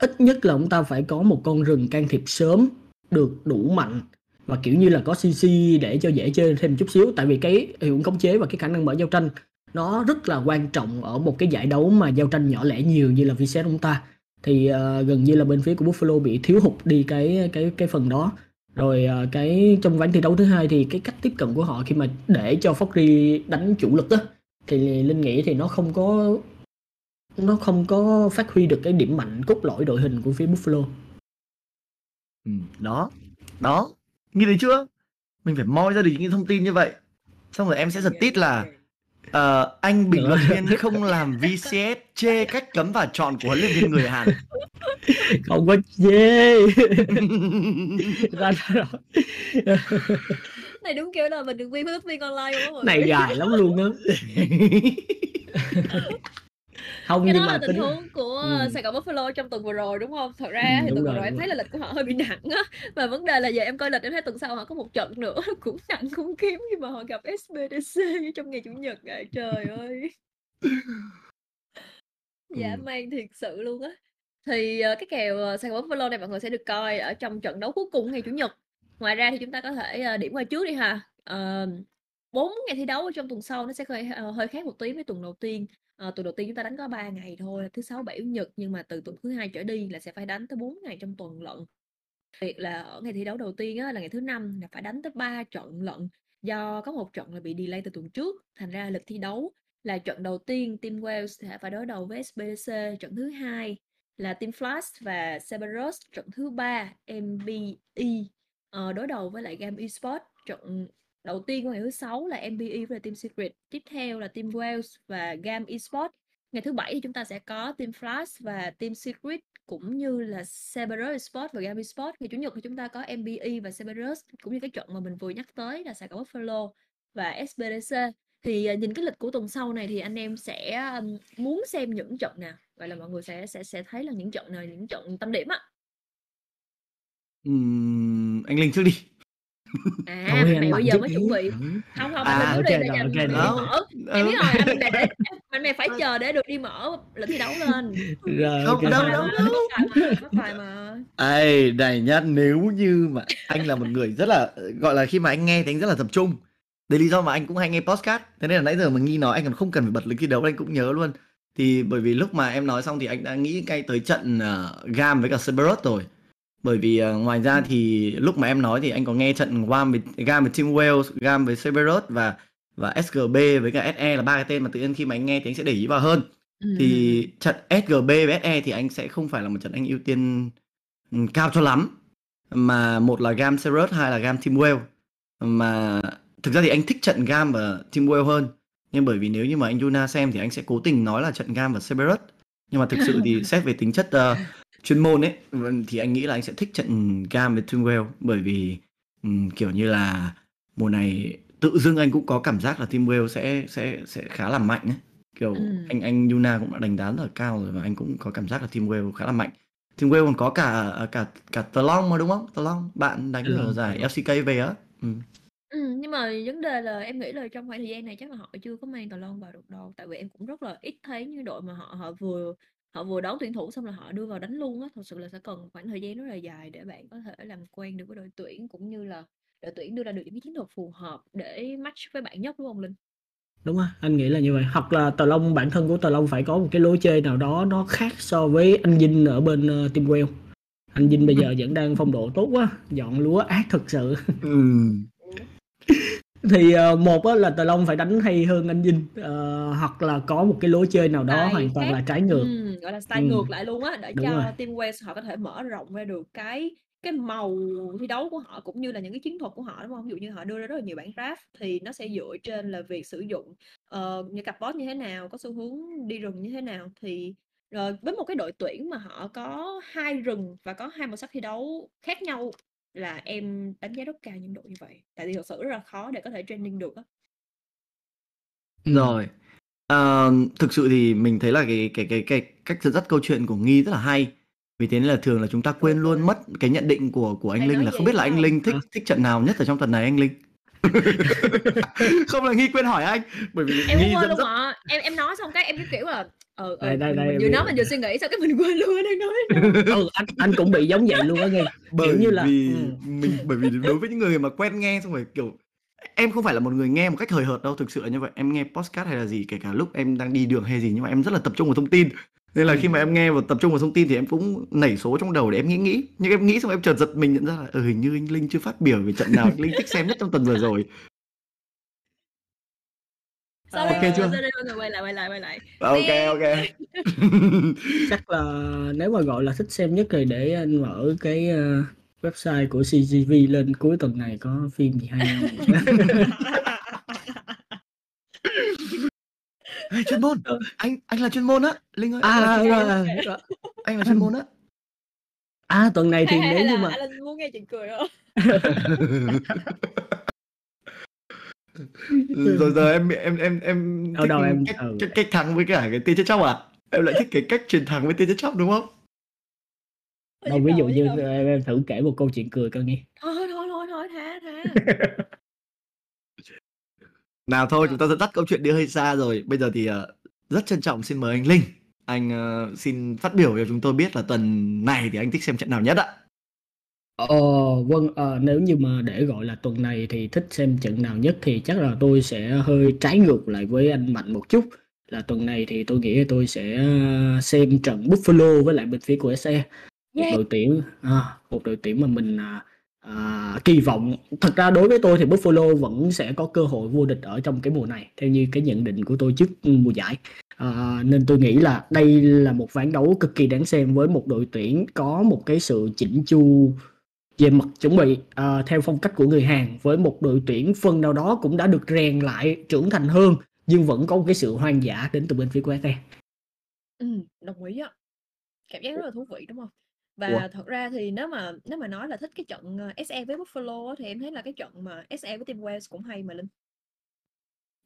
ít nhất là chúng ta phải có một con rừng can thiệp sớm được đủ mạnh và, kiểu như là, có CC để cho dễ chơi thêm chút xíu. Tại vì cái hiệu ứng khống chế và cái khả năng mở giao tranh nó rất là quan trọng ở một cái giải đấu mà giao tranh nhỏ lẻ nhiều như là VCS chúng ta. Thì, ờ, gần như là bên phía của Buffalo bị thiếu hụt đi cái cái cái phần đó. Rồi, ờ, cái trong ván thi đấu thứ hai thì cái cách tiếp cận của họ khi mà để cho Foggy đánh chủ lực á, thì Linh nghĩ thì nó không có nó không có phát huy được cái điểm mạnh cốt lõi đội hình của phía Buffalo. Ừ, đó, đó, nghe thấy chưa? Mình phải moi ra được những thông tin như vậy. Xong rồi em sẽ giật tít là ờ, anh bình luận viên không làm VCS chê cách cấm và chọn của huấn luyện viên người Hàn. Không có chê. Ra rồi. Này đúng kiểu là mình được quy huấn viên online luôn Này dài lắm luôn á. Không, Cái nhưng đó mà là tình tính huống của ừm. Sài Gòn Buffalo trong tuần vừa rồi, đúng hông? Thật ra Ừm, thì tuần vừa rồi, em thấy là lịch của họ hơi bị nặng á, và vấn đề là giờ em coi lịch em thấy tuần sau họ có một trận nữa cũng nặng khủng khiếp khi mà họ gặp SBDC trong ngày Chủ nhật ạ. Trời ơi! Dã Ừm. man thiệt sự luôn á. Thì, ờ, cái kèo, ờ, Sài Gòn Buffalo này mọi người sẽ được coi ở trong trận đấu cuối cùng ngày Chủ nhật. Ngoài ra thì chúng ta có thể, ờ, điểm qua trước đi ha. Ờm, 4 ngày thi đấu ở trong tuần sau nó sẽ hơi hơi khác một tí với tuần đầu tiên à, tuần đầu tiên chúng ta đánh có 3 ngày thôi, thứ Sáu, Bảy, Chủ nhật, nhưng mà từ tuần thứ Hai trở đi là sẽ phải đánh tới 4 ngày trong tuần lận. Việc là ở ngày thi đấu đầu tiên á, là ngày thứ Năm là phải đánh tới 3 trận lận, do có một trận là bị delay từ tuần trước, thành ra lịch thi đấu là trận đầu tiên Team Wales sẽ phải đối đầu với sbc trận thứ hai là Team Flash và Cerberus, trận thứ ba MBE, ờ, đối đầu với lại game Esports, trận đầu tiên của ngày thứ Sáu là MBE với Team Secret, tiếp theo là Team Wales và Gam Esports. Ngày thứ Bảy thì chúng ta sẽ có Team Flash và Team Secret cũng như là Cerberus Esports và Gam Esports. Ngày Chủ nhật thì chúng ta có MBE và Cerberus cũng như cái trận mà mình vừa nhắc tới là Sài Gòn Buffalo và SBDC. Thì, à, nhìn cái lịch của tuần sau này thì anh em sẽ, muốn xem những trận nào? Vậy là mọi người sẽ sẽ sẽ thấy là những trận nào, những trận tâm điểm á. Uhm, anh Linh trước đi. À, Thôi anh mày bây giờ mới chuẩn bị. Ừ. Hông, hông, À, anh ô trước đi rồi, rồi. Đó, mở. Em ừ. biết rồi, anh để để anh mày phải chờ để được đi mở lịch thi đấu lên. Rồi, Không, kê. đâu, đâu, đâu. Ấy, này nhá, nếu như mà anh là một người rất là gọi là, khi mà anh nghe thì anh rất là tập trung. Đấy lý do mà anh cũng hay nghe podcast. Thế nên là nãy giờ mà Nghi nói anh còn không cần phải bật lịch thi đấu anh cũng nhớ luôn. Thì bởi vì lúc mà em nói xong thì anh đã nghĩ ngay tới trận, ờ, Gam với cả Cerberus rồi. Bởi vì, ờ, ngoài ra thì lúc mà em nói thì anh có nghe trận Gam với Gam với Team Wales, Gam với Cerberus và và SGB với cả SE là ba cái tên mà tự nhiên khi mà anh nghe thì anh sẽ để ý vào hơn. Thì Ừm. trận SGB với SE thì anh sẽ không phải là một trận anh ưu tiên, ừm, cao cho lắm. Mà một là Gam Cerberus, hai là Gam Team Wales. Mà thực ra thì anh thích trận Gam và Team Wales hơn. Nhưng bởi vì nếu như mà anh Yuna xem thì anh sẽ cố tình nói là trận Gam và Cerberus. Nhưng mà thực sự thì xét về tính chất, ờ, chuyên môn ấy, vâng, thì anh nghĩ là anh sẽ thích trận Gam với Team Wales. Bởi vì, ừm, kiểu như là, mùa này tự dưng anh cũng có cảm giác là Team Wales sẽ sẽ sẽ khá là mạnh ấy. Kiểu, Ừm. anh anh Yuna cũng đã đánh giá rất là cao rồi và anh cũng có cảm giác là Team Wales khá là mạnh. Team Wales còn có cả, à, cả cả Tlong mà, đúng không? Tlong, bạn đánh ở Tlong, giải. LCK về á. Ừm. Ừm, nhưng mà vấn đề là em nghĩ là trong khoảng thời gian này chắc là họ chưa có mang Tlong vào được đâu. Tại vì em cũng rất là ít thấy những đội mà họ họ vừa họ vừa đón tuyển thủ xong là họ đưa vào đánh luôn á. Thật sự là sẽ cần khoảng thời gian rất là dài để bạn có thể làm quen được với đội tuyển, cũng như là đội tuyển đưa ra được những cái chiến thuật phù hợp để match với bạn nhất, đúng hông Linh? đúng không anh nghĩ là như vậy hoặc là Tờ Long bản thân của Tờ Long phải có một cái lối chơi nào đó nó khác so với anh Vinh ở bên uh, Team Well anh Vinh bây giờ vẫn đang phong độ tốt quá dọn lúa ác thực sự Ừ. thì uh, một á, là Tờ Long phải đánh hay hơn anh Vinh uh, hoặc là có một cái lối chơi nào đó Style hoàn toàn khác. là trái ngược Ừm, gọi là style Ừ. ngược lại luôn á để Đúng cho rồi. Team West họ có thể mở rộng ra được cái cái màu thi đấu của họ cũng như là những cái chiến thuật của họ đúng không? Ví dụ như họ đưa ra rất là nhiều bản draft thì nó sẽ dựa trên là việc sử dụng ờ, những cặp boss như thế nào, có xu hướng đi rừng như thế nào thì rồi với một cái đội tuyển mà họ có hai rừng và có hai màu sắc thi đấu khác nhau là em đánh giá rất cao những đội như vậy. Tại vì thật sự rất là khó để có thể training được á. Rồi. Ờ, thực sự thì mình thấy là cái cái cái cái cách dẫn dắt câu chuyện của Nghi rất là hay. Vì thế nên là thường là chúng ta quên luôn mất cái nhận định của của anh Đang Linh là không biết là anh? Linh thích thích trận nào nhất ở trong tuần này anh Linh. không là Nghi quên hỏi anh bởi vì em Nghi quên dẫn luôn dắt ạ em em nói xong cái em cái kiểu là ờ ờ Đây, đây, mình, đây, mình vừa em nói mình vừa suy nghĩ sao cái mình quên luôn đang nói. Ừ, anh anh cũng bị giống vậy luôn á nghe. Bởi kiểu như là vì ừ. mình bởi vì đối với những người mà quen nghe xong rồi kiểu em không phải là một người nghe một cách hời hợt đâu thực sự là như vậy. Em nghe podcast hay là gì kể cả lúc em đang đi đường hay gì nhưng mà em rất là tập trung vào thông tin. Nên là Ừ. khi mà em nghe và tập trung vào thông tin thì em cũng nảy số trong đầu để em nghĩ nghĩ. Nhưng em nghĩ xong em chợt giật mình nhận ra là ừ, hình như anh Linh chưa phát biểu về trận nào. Anh Linh thích xem nhất trong tuần vừa rồi Sorry, Ok chưa? sorry, quay lại quay lại quay lại. ok ok chắc là nếu mà gọi là thích xem nhất thì để anh mở cái ờ, website của CGV lên cuối tuần này có phim gì hay không Hey, chuyên môn anh anh là chuyên môn á Linh ơi anh là à chuyên môn. rồi, rồi. anh là chuyên môn á à tuần này thì hay, hay, nếu như là mà Alan muốn nghe chuyện cười không? rồi giờ em em em em Ở thích đâu em- cách, ừ. cách, cách thắng với cả cái tia chết chóc à? Em lại thích cái cách truyền thắng với tia chết chóc đúng không? Đâu ví dụ như em, em thử kể một câu chuyện cười coi nghe. Thôi thôi thôi thôi tha tha. nào thôi chúng ta dẫn dắt câu chuyện đi hơi xa rồi. Bây giờ thì ờ, rất trân trọng xin mời anh Linh. Anh ờ, xin phát biểu cho chúng tôi biết là tuần này thì anh thích xem trận nào nhất ạ Ờ, vâng, ờ, nếu như mà để gọi là tuần này thì thích xem trận nào nhất thì chắc là tôi sẽ hơi trái ngược lại với anh Mạnh một chút. Là tuần này thì tôi nghĩ tôi sẽ ờ, xem trận Buffalo với lại bên phía của SE. Một Yeah. đội tuyển, à, một đội tuyển mà mình à, à, kỳ vọng. Thật ra đối với tôi thì Buffalo vẫn sẽ có cơ hội vô địch ở trong cái mùa này, theo như cái nhận định của tôi trước mùa giải. À, nên tôi nghĩ là đây là một ván đấu cực kỳ đáng xem với một đội tuyển có một cái sự chỉnh chu về mặt chuẩn bị à, theo phong cách của người Hàn với một đội tuyển phần nào đó cũng đã được rèn lại trưởng thành hơn nhưng vẫn có một cái sự hoang dã đến từ bên phía của SE. Ừ, đồng ý á. Cảm giác rất là thú vị đúng không? Và Ủa? thật ra thì nếu mà nếu mà nói là thích cái trận ờ, SE với Buffalo á, thì em thấy là cái trận mà SE với Team Wales cũng hay mà Linh.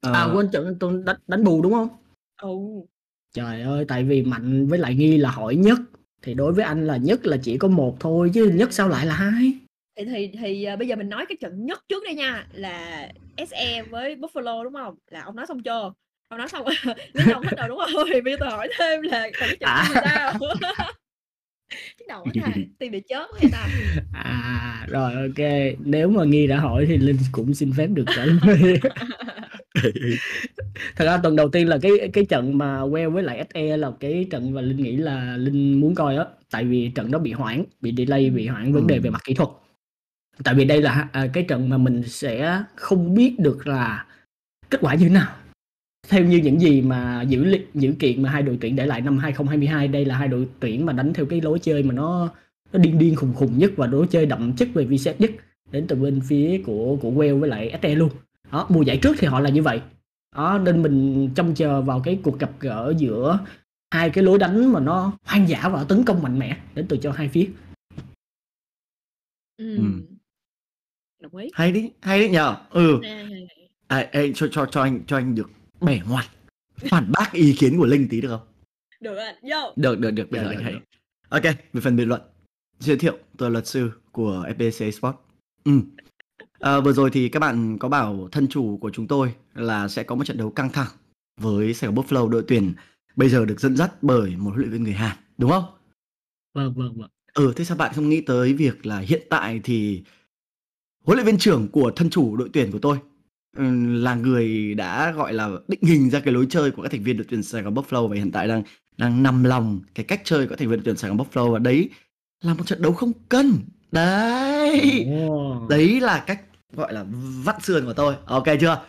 Ờ, À quên trận tôi đánh, đánh bù đúng không? Ồ. Trời ơi tại vì Mạnh với lại Nghi là hỏi nhất thì đối với anh là nhất là chỉ có một thôi chứ nhất sao lại là hai? Thì thì thì à, bây giờ mình nói cái trận nhất trước đây nha là SE với Buffalo đúng không? Là ông nói xong chưa? Ông nói xong Lý ông hết rồi đúng không? Thì bây giờ tôi hỏi thêm là cái trận À. sao? Chắc đầu tìm để chớp hay ta? À rồi ok nếu mà Nghi đã hỏi thì Linh cũng xin phép được trả lời. Thật ra tuần đầu tiên là cái cái trận mà Well với lại SE là cái trận mà Linh nghĩ là Linh muốn coi á tại vì trận đó bị hoãn, bị delay, bị hoãn vấn đề về mặt kỹ thuật. Tại vì đây là à, cái trận mà mình sẽ không biết được là kết quả như thế nào. Theo như những gì mà dữ dữ kiện mà hai đội tuyển để lại năm 2022 đây là hai đội tuyển mà đánh theo cái lối chơi mà nó nó điên điên khùng khùng nhất và lối chơi đậm chất về VCS nhất đến từ bên phía của của Well với lại SE luôn. Đó, mùa giải trước thì họ là như vậy đó nên mình trông chờ vào cái cuộc gặp gỡ giữa hai cái lối đánh mà nó hoang dã và tấn công mạnh mẽ đến từ cho hai phía Ừ. Ừ. Đồng ý. hay đấy hay đấy nhờ ừ Hay, hay, hay. à, ê, cho cho cho anh cho anh được bẻ ngoặt phản bác ý kiến của Linh tí được không Được anh, vô. được được được bây giờ Được, anh được, hãy được. ok về phần bình luận giới thiệu tôi là luật sư của FBC Sport ừ. À, vừa rồi thì các bạn có bảo thân chủ của chúng tôi là sẽ có một trận đấu căng thẳng với Sài Gòn Buffalo đội tuyển bây giờ được dẫn dắt bởi một huấn luyện viên người Hàn đúng không vâng vâng vâng Ừ, thế sao bạn không nghĩ tới việc là hiện tại thì huấn luyện viên trưởng của thân chủ đội tuyển của tôi ừm, là người đã gọi là định hình ra cái lối chơi của các thành viên đội tuyển Sài Gòn Buffalo và hiện tại đang đang nằm lòng cái cách chơi của các thành viên đội tuyển Sài Gòn Buffalo và đấy là một trận đấu không cân. Đấy. Ồ. Đấy là cách gọi là vắt sườn của tôi. Ok chưa?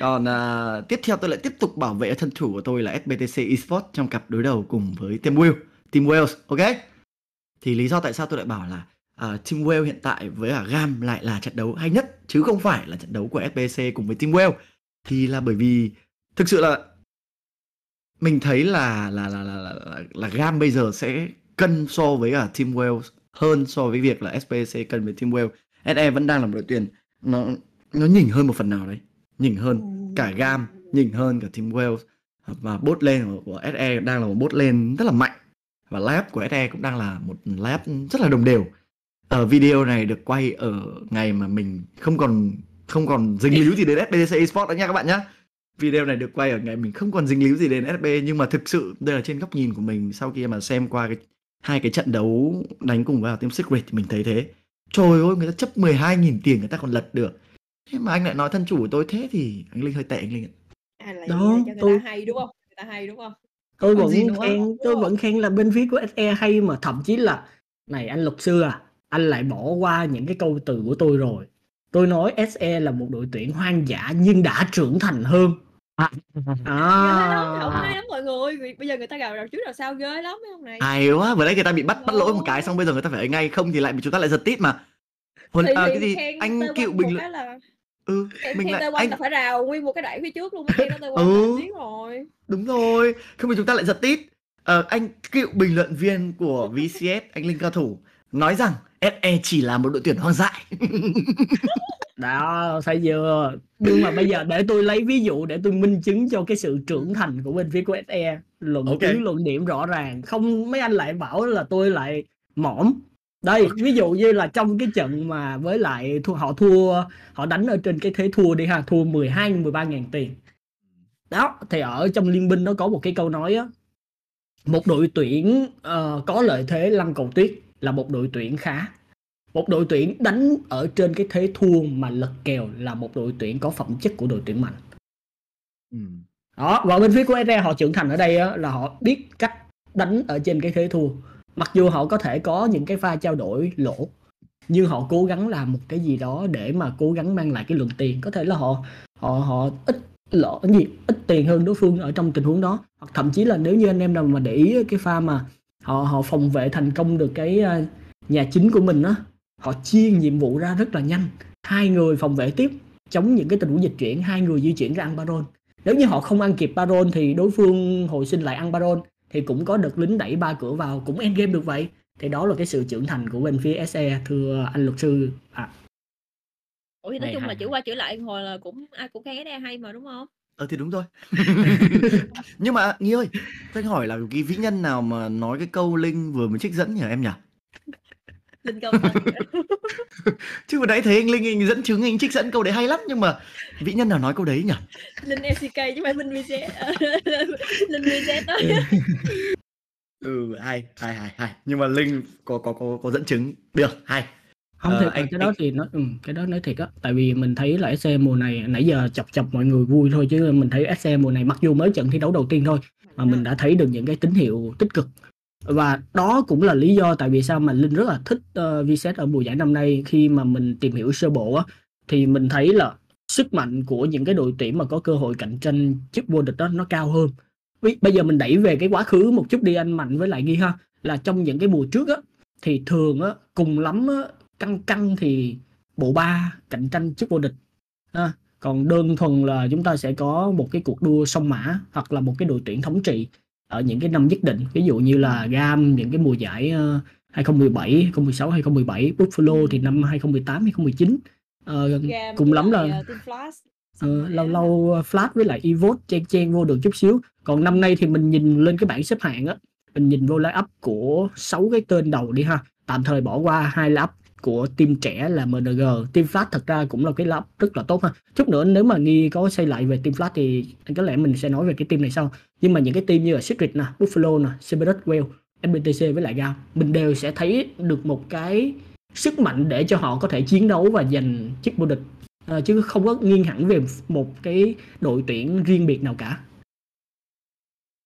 Còn à, tiếp theo tôi lại tiếp tục bảo vệ thân thủ của tôi là SBTC Esports trong cặp đối đầu cùng với Team Wales, Team Wales, ok? Thì lý do tại sao tôi lại bảo là à, Team Wales hiện tại với cả GAM lại là trận đấu hay nhất chứ không phải là trận đấu của SBC cùng với Team Wales thì là bởi vì thực sự là mình thấy là là là là là, là, là GAM bây giờ sẽ cân so với cả Team Wales hơn so với việc là SBC cân với Team Wales. SE vẫn đang là một đội tuyển nó nó nhỉnh hơn một phần nào đấy, nhỉnh hơn cả GAM, nhỉnh hơn cả Team Wales và bot lane của, của SE đang là một bot lane rất là mạnh và lab của SE cũng đang là một lab rất là đồng đều. Ở video này được quay ở ngày mà mình không còn không còn dính líu gì đến SBC Esports đó nha các bạn nhé. Video này được quay ở ngày mình không còn dính líu gì đến SB nhưng mà thực sự đây là trên góc nhìn của mình sau khi mà xem qua cái hai cái trận đấu đánh cùng với Team Secret thì mình thấy thế. Trời ơi người ta chấp 12.000 tiền người ta còn lật được. Thế mà anh lại nói thân chủ của tôi thế thì anh Linh hơi tệ anh Linh ạ. À, là Đó, người tôi- ta hay đúng không? Người ta hay đúng không? tôi Còn vẫn khen tôi vẫn khen là bên phía của SE hay mà thậm chí là này anh luật sư à anh lại bỏ qua những cái câu từ của tôi rồi tôi nói SE là một đội tuyển hoang dã nhưng đã trưởng thành hơn à, không hay à. lắm mọi người. Bây giờ người ta gào rào trước rào sau ghê lắm mấy ông này. Hay quá, vừa nãy người ta bị bắt bắt lỗi một cái xong bây giờ người ta phải ấy ngay không thì lại bị chúng ta lại giật tít mà. Hồi, thì, à, cái gì anh cựu bình luận là ừ khen, mình khen lại anh là phải rào nguyên một cái đẩy phía trước luôn mới nó Ừ. rồi. đúng rồi không thì chúng ta lại giật tít ờ, anh cựu bình luận viên của VCS anh Linh cao thủ nói rằng SE chỉ là một đội tuyển hoang dại đó thấy chưa? Nhưng mà bây giờ để tôi lấy ví dụ để tôi minh chứng cho cái sự trưởng thành của bên phía của SE luận Ok. cứ luận điểm rõ ràng. Không mấy anh lại bảo là tôi lại mỏm đây ví dụ như là trong cái trận mà với lại thua họ thua họ đánh ở trên cái thế thua đi ha thua 12 13 ngàn tiền. Đó thì ở trong liên minh nó có một cái câu nói á. Một đội tuyển ờ, có lợi thế lăn cầu tuyết là một đội tuyển khá một đội tuyển đánh ở trên cái thế thua mà lật kèo là một đội tuyển có phẩm chất của đội tuyển mạnh. Đó và bên phía của SE họ trưởng thành ở đây á, là họ biết cách đánh ở trên cái thế thua. Mặc dù họ có thể có những cái pha trao đổi lỗ nhưng họ cố gắng làm một cái gì đó để mà cố gắng mang lại cái lượng tiền. Có thể là họ họ họ ít lỗ gì ít tiền hơn đối phương ở trong tình huống đó. Hoặc thậm chí là nếu như anh em nào mà để ý cái pha mà họ họ phòng vệ thành công được cái ờ, nhà chính của mình á họ chia nhiệm vụ ra rất là nhanh. Hai người phòng vệ tiếp chống những cái tình huống dịch chuyển hai người di chuyển ra ăn baron. Nếu như họ không ăn kịp baron thì đối phương hồi sinh lại ăn baron thì cũng có đợt lính đẩy ba cửa vào cũng end game được vậy. Thì đó là cái sự trưởng thành của bên phía SE thưa anh luật sư. À, Ủa thì nói Hay, chung là hay, chữ hay. qua chữ lại hồi là cũng ai cũng khen SE hay mà đúng không? ờ thì đúng rồi. Nhưng mà nghi ơi tôi hỏi là cái vĩ nhân nào mà nói cái câu Linh vừa mới trích dẫn nhỉ em nhỉ Linh câu thật. chứ vừa nãy thấy anh Linh anh dẫn chứng anh trích dẫn câu đấy hay lắm nhưng mà vĩ nhân nào nói câu đấy nhỉ? Linh LCK chứ phải Linh VC. Linh VC đó. ừ. Hay hay hay hay. Nhưng mà Linh có có có có dẫn chứng. Được hay. Không Ờ, thiệt anh- anh, cái đó anh- thì nó ừ, cái đó nói thiệt á. Tại vì mình thấy là SE mùa này nãy giờ chọc chọc mọi người vui thôi chứ mình thấy SE mùa này mặc dù mới trận thi đấu đầu tiên thôi mà mình đã thấy được những cái tín hiệu tích cực và đó cũng là lý do tại vì sao mà linh rất là thích uh, VSET ở mùa giải năm nay. Khi mà mình tìm hiểu sơ bộ á thì mình thấy là sức mạnh của những cái đội tuyển mà có cơ hội cạnh tranh chức vô địch đó nó cao hơn. Bây giờ mình đẩy về cái quá khứ một chút đi anh mạnh với lại ghi ha. Là trong những cái mùa trước á thì thường á cùng lắm á căng căng thì bộ ba cạnh tranh chức vô địch. À, còn đơn thuần là chúng ta sẽ có một cái cuộc đua song mã hoặc là một cái đội tuyển thống trị ở những cái năm nhất định. Ví dụ như là GAM những cái mùa giải ờ, 2017, 2016, 2017 Buffalo thì năm 2018, 2019 Ờ, Gam cùng lắm là ờ, Flash. Ờ, lâu lâu uh, flat với lại Evote chen chen vô được chút xíu. Còn năm nay thì mình nhìn lên cái bảng xếp hạng á mình nhìn vô line up của 6 cái tên đầu đi ha. Tạm thời bỏ qua hai line up của team trẻ là MNG team flash thật ra cũng là cái line rất là tốt ha. Chút nữa nếu mà nghi có xây lại về team flash thì có lẽ mình sẽ nói về cái team này sau. Nhưng mà những cái team như là Secret nè Buffalo nè Severus Whale MBTC với lại Gao mình đều sẽ thấy được một cái sức mạnh để cho họ có thể chiến đấu và giành chức vô địch. À, chứ không có nghiêng hẳn về một cái đội tuyển riêng biệt nào cả.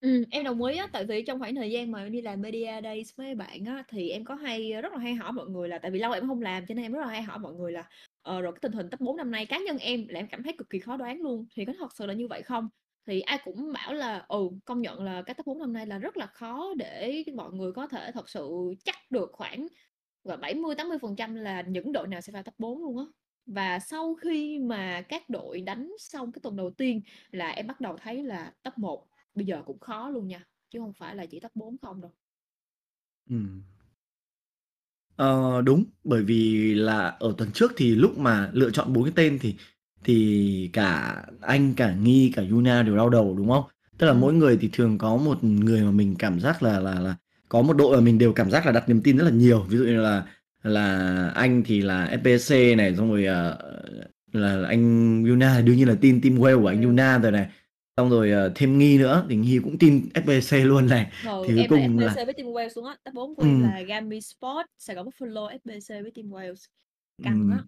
Ừm, em đồng ý á, tại vì trong khoảng thời gian mà em đi làm media days với bạn á, thì em có hay ờ, rất là hay hỏi mọi người là tại vì lâu em không làm cho nên em rất là hay hỏi mọi người là ờ, rồi cái tình hình top 4 năm nay cá nhân em là em cảm thấy cực kỳ khó đoán luôn thì có thật sự là như vậy không? Thì ai cũng bảo là ừ công nhận là cái top 4 năm nay là rất là khó để mọi người có thể thật sự chắc được khoảng và 70 80% là những đội nào sẽ vào top 4 luôn á. Và sau khi mà các đội đánh xong cái tuần đầu tiên là em bắt đầu thấy là top 1 bây giờ cũng khó luôn nha, chứ không phải là chỉ top 4 không đâu. Ừm. Ờ, đúng, bởi vì là ở tuần trước thì lúc mà lựa chọn bốn cái tên thì thì cả anh, cả Nghi, cả Yuna đều đau đầu đúng không? Tức là Ừ. mỗi người thì thường có một người mà mình cảm giác là là là có một đội mà mình đều cảm giác là đặt niềm tin rất là nhiều. Ví dụ như là là anh thì là FPC này, xong rồi ờ, là anh Yuna đương nhiên là tin team Wales của anh Ừ. Yuna rồi này. Xong rồi ờ, thêm Nghi nữa thì Nghi cũng tin FPC luôn này. Rồi Thì cuối em là cùng là FPC với Team Wales luôn á, top 4 của em Ừm. là Gambit Sport, Sài Gòn Buffalo, FPC với Team Wales. Căng Ừm. á. Anh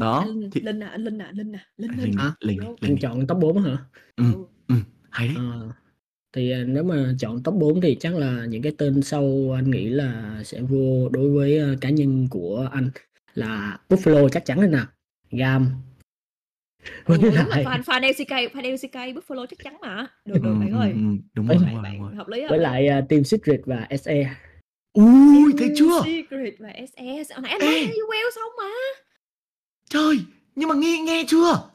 Đó Linh, thì Linh à, anh Linh à, Linh à, Linh Linh Linh. Hả? Linh Vô. Anh Linh chọn top 4 hả? ừ Ừ. ừ hay đấy Ờ, thì à, nếu mà chọn top 4 thì chắc là những cái tên sau anh nghĩ là sẽ vô đối với à, cá nhân của anh là Buffalo chắc chắn rồi nè. Gam Ừ, với đúng rồi, lại fan fan LCK, fan LCK Buffalo chắc chắn mà. Được ừ, được bạn ừ, ơi. ừ, đúng rồi đúng rồi. Đúng hợp lý với lại à, Team Secret và SE. ui thấy chưa? Secret và SS. Hồi nãy anh nói Wales xong mà. trời nhưng mà nghi nghe chưa?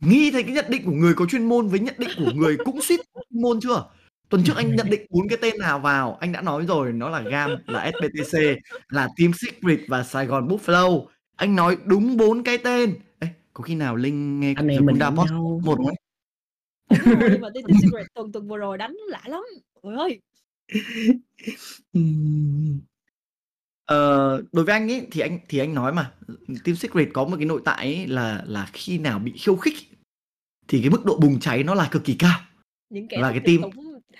Nghi thấy cái nhận định của người có chuyên môn với nhận định của người cũng suýt môn chưa? Tuần trước anh nhận định bốn cái tên nào vào? Anh đã nói rồi nó là gam là SBTC là Team Secret và Sài Gòn Buffalo. Anh nói đúng bốn cái tên có khi nào Linh nghe Anh em mình hiểu Post nhau. một không nhưng mà Team Team Secret tuần tuần vừa rồi đánh lạ lắm. Ôi ơi. Ờ, đối với anh ấy thì anh thì anh nói mà Team Secret có một cái nội tại ấy là là khi nào bị khiêu khích thì cái mức độ bùng cháy nó là cực kỳ cao Những kẻ thích cái team tổn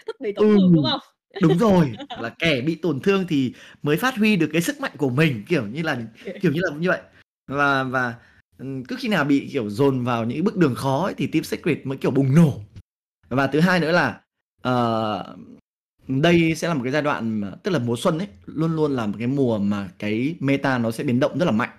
thích bị tổn ừ thương đúng không? đúng rồi là kẻ bị tổn thương thì mới phát huy được cái sức mạnh của mình kiểu như là kiểu như là như vậy và và Ừ, cứ khi nào bị kiểu dồn vào những bước đường khó ấy, thì Team Secret mới kiểu bùng nổ. Và thứ hai nữa là uh, đây sẽ là một cái giai đoạn mà, tức là mùa xuân ấy luôn luôn là một cái mùa mà cái meta nó sẽ biến động rất là mạnh.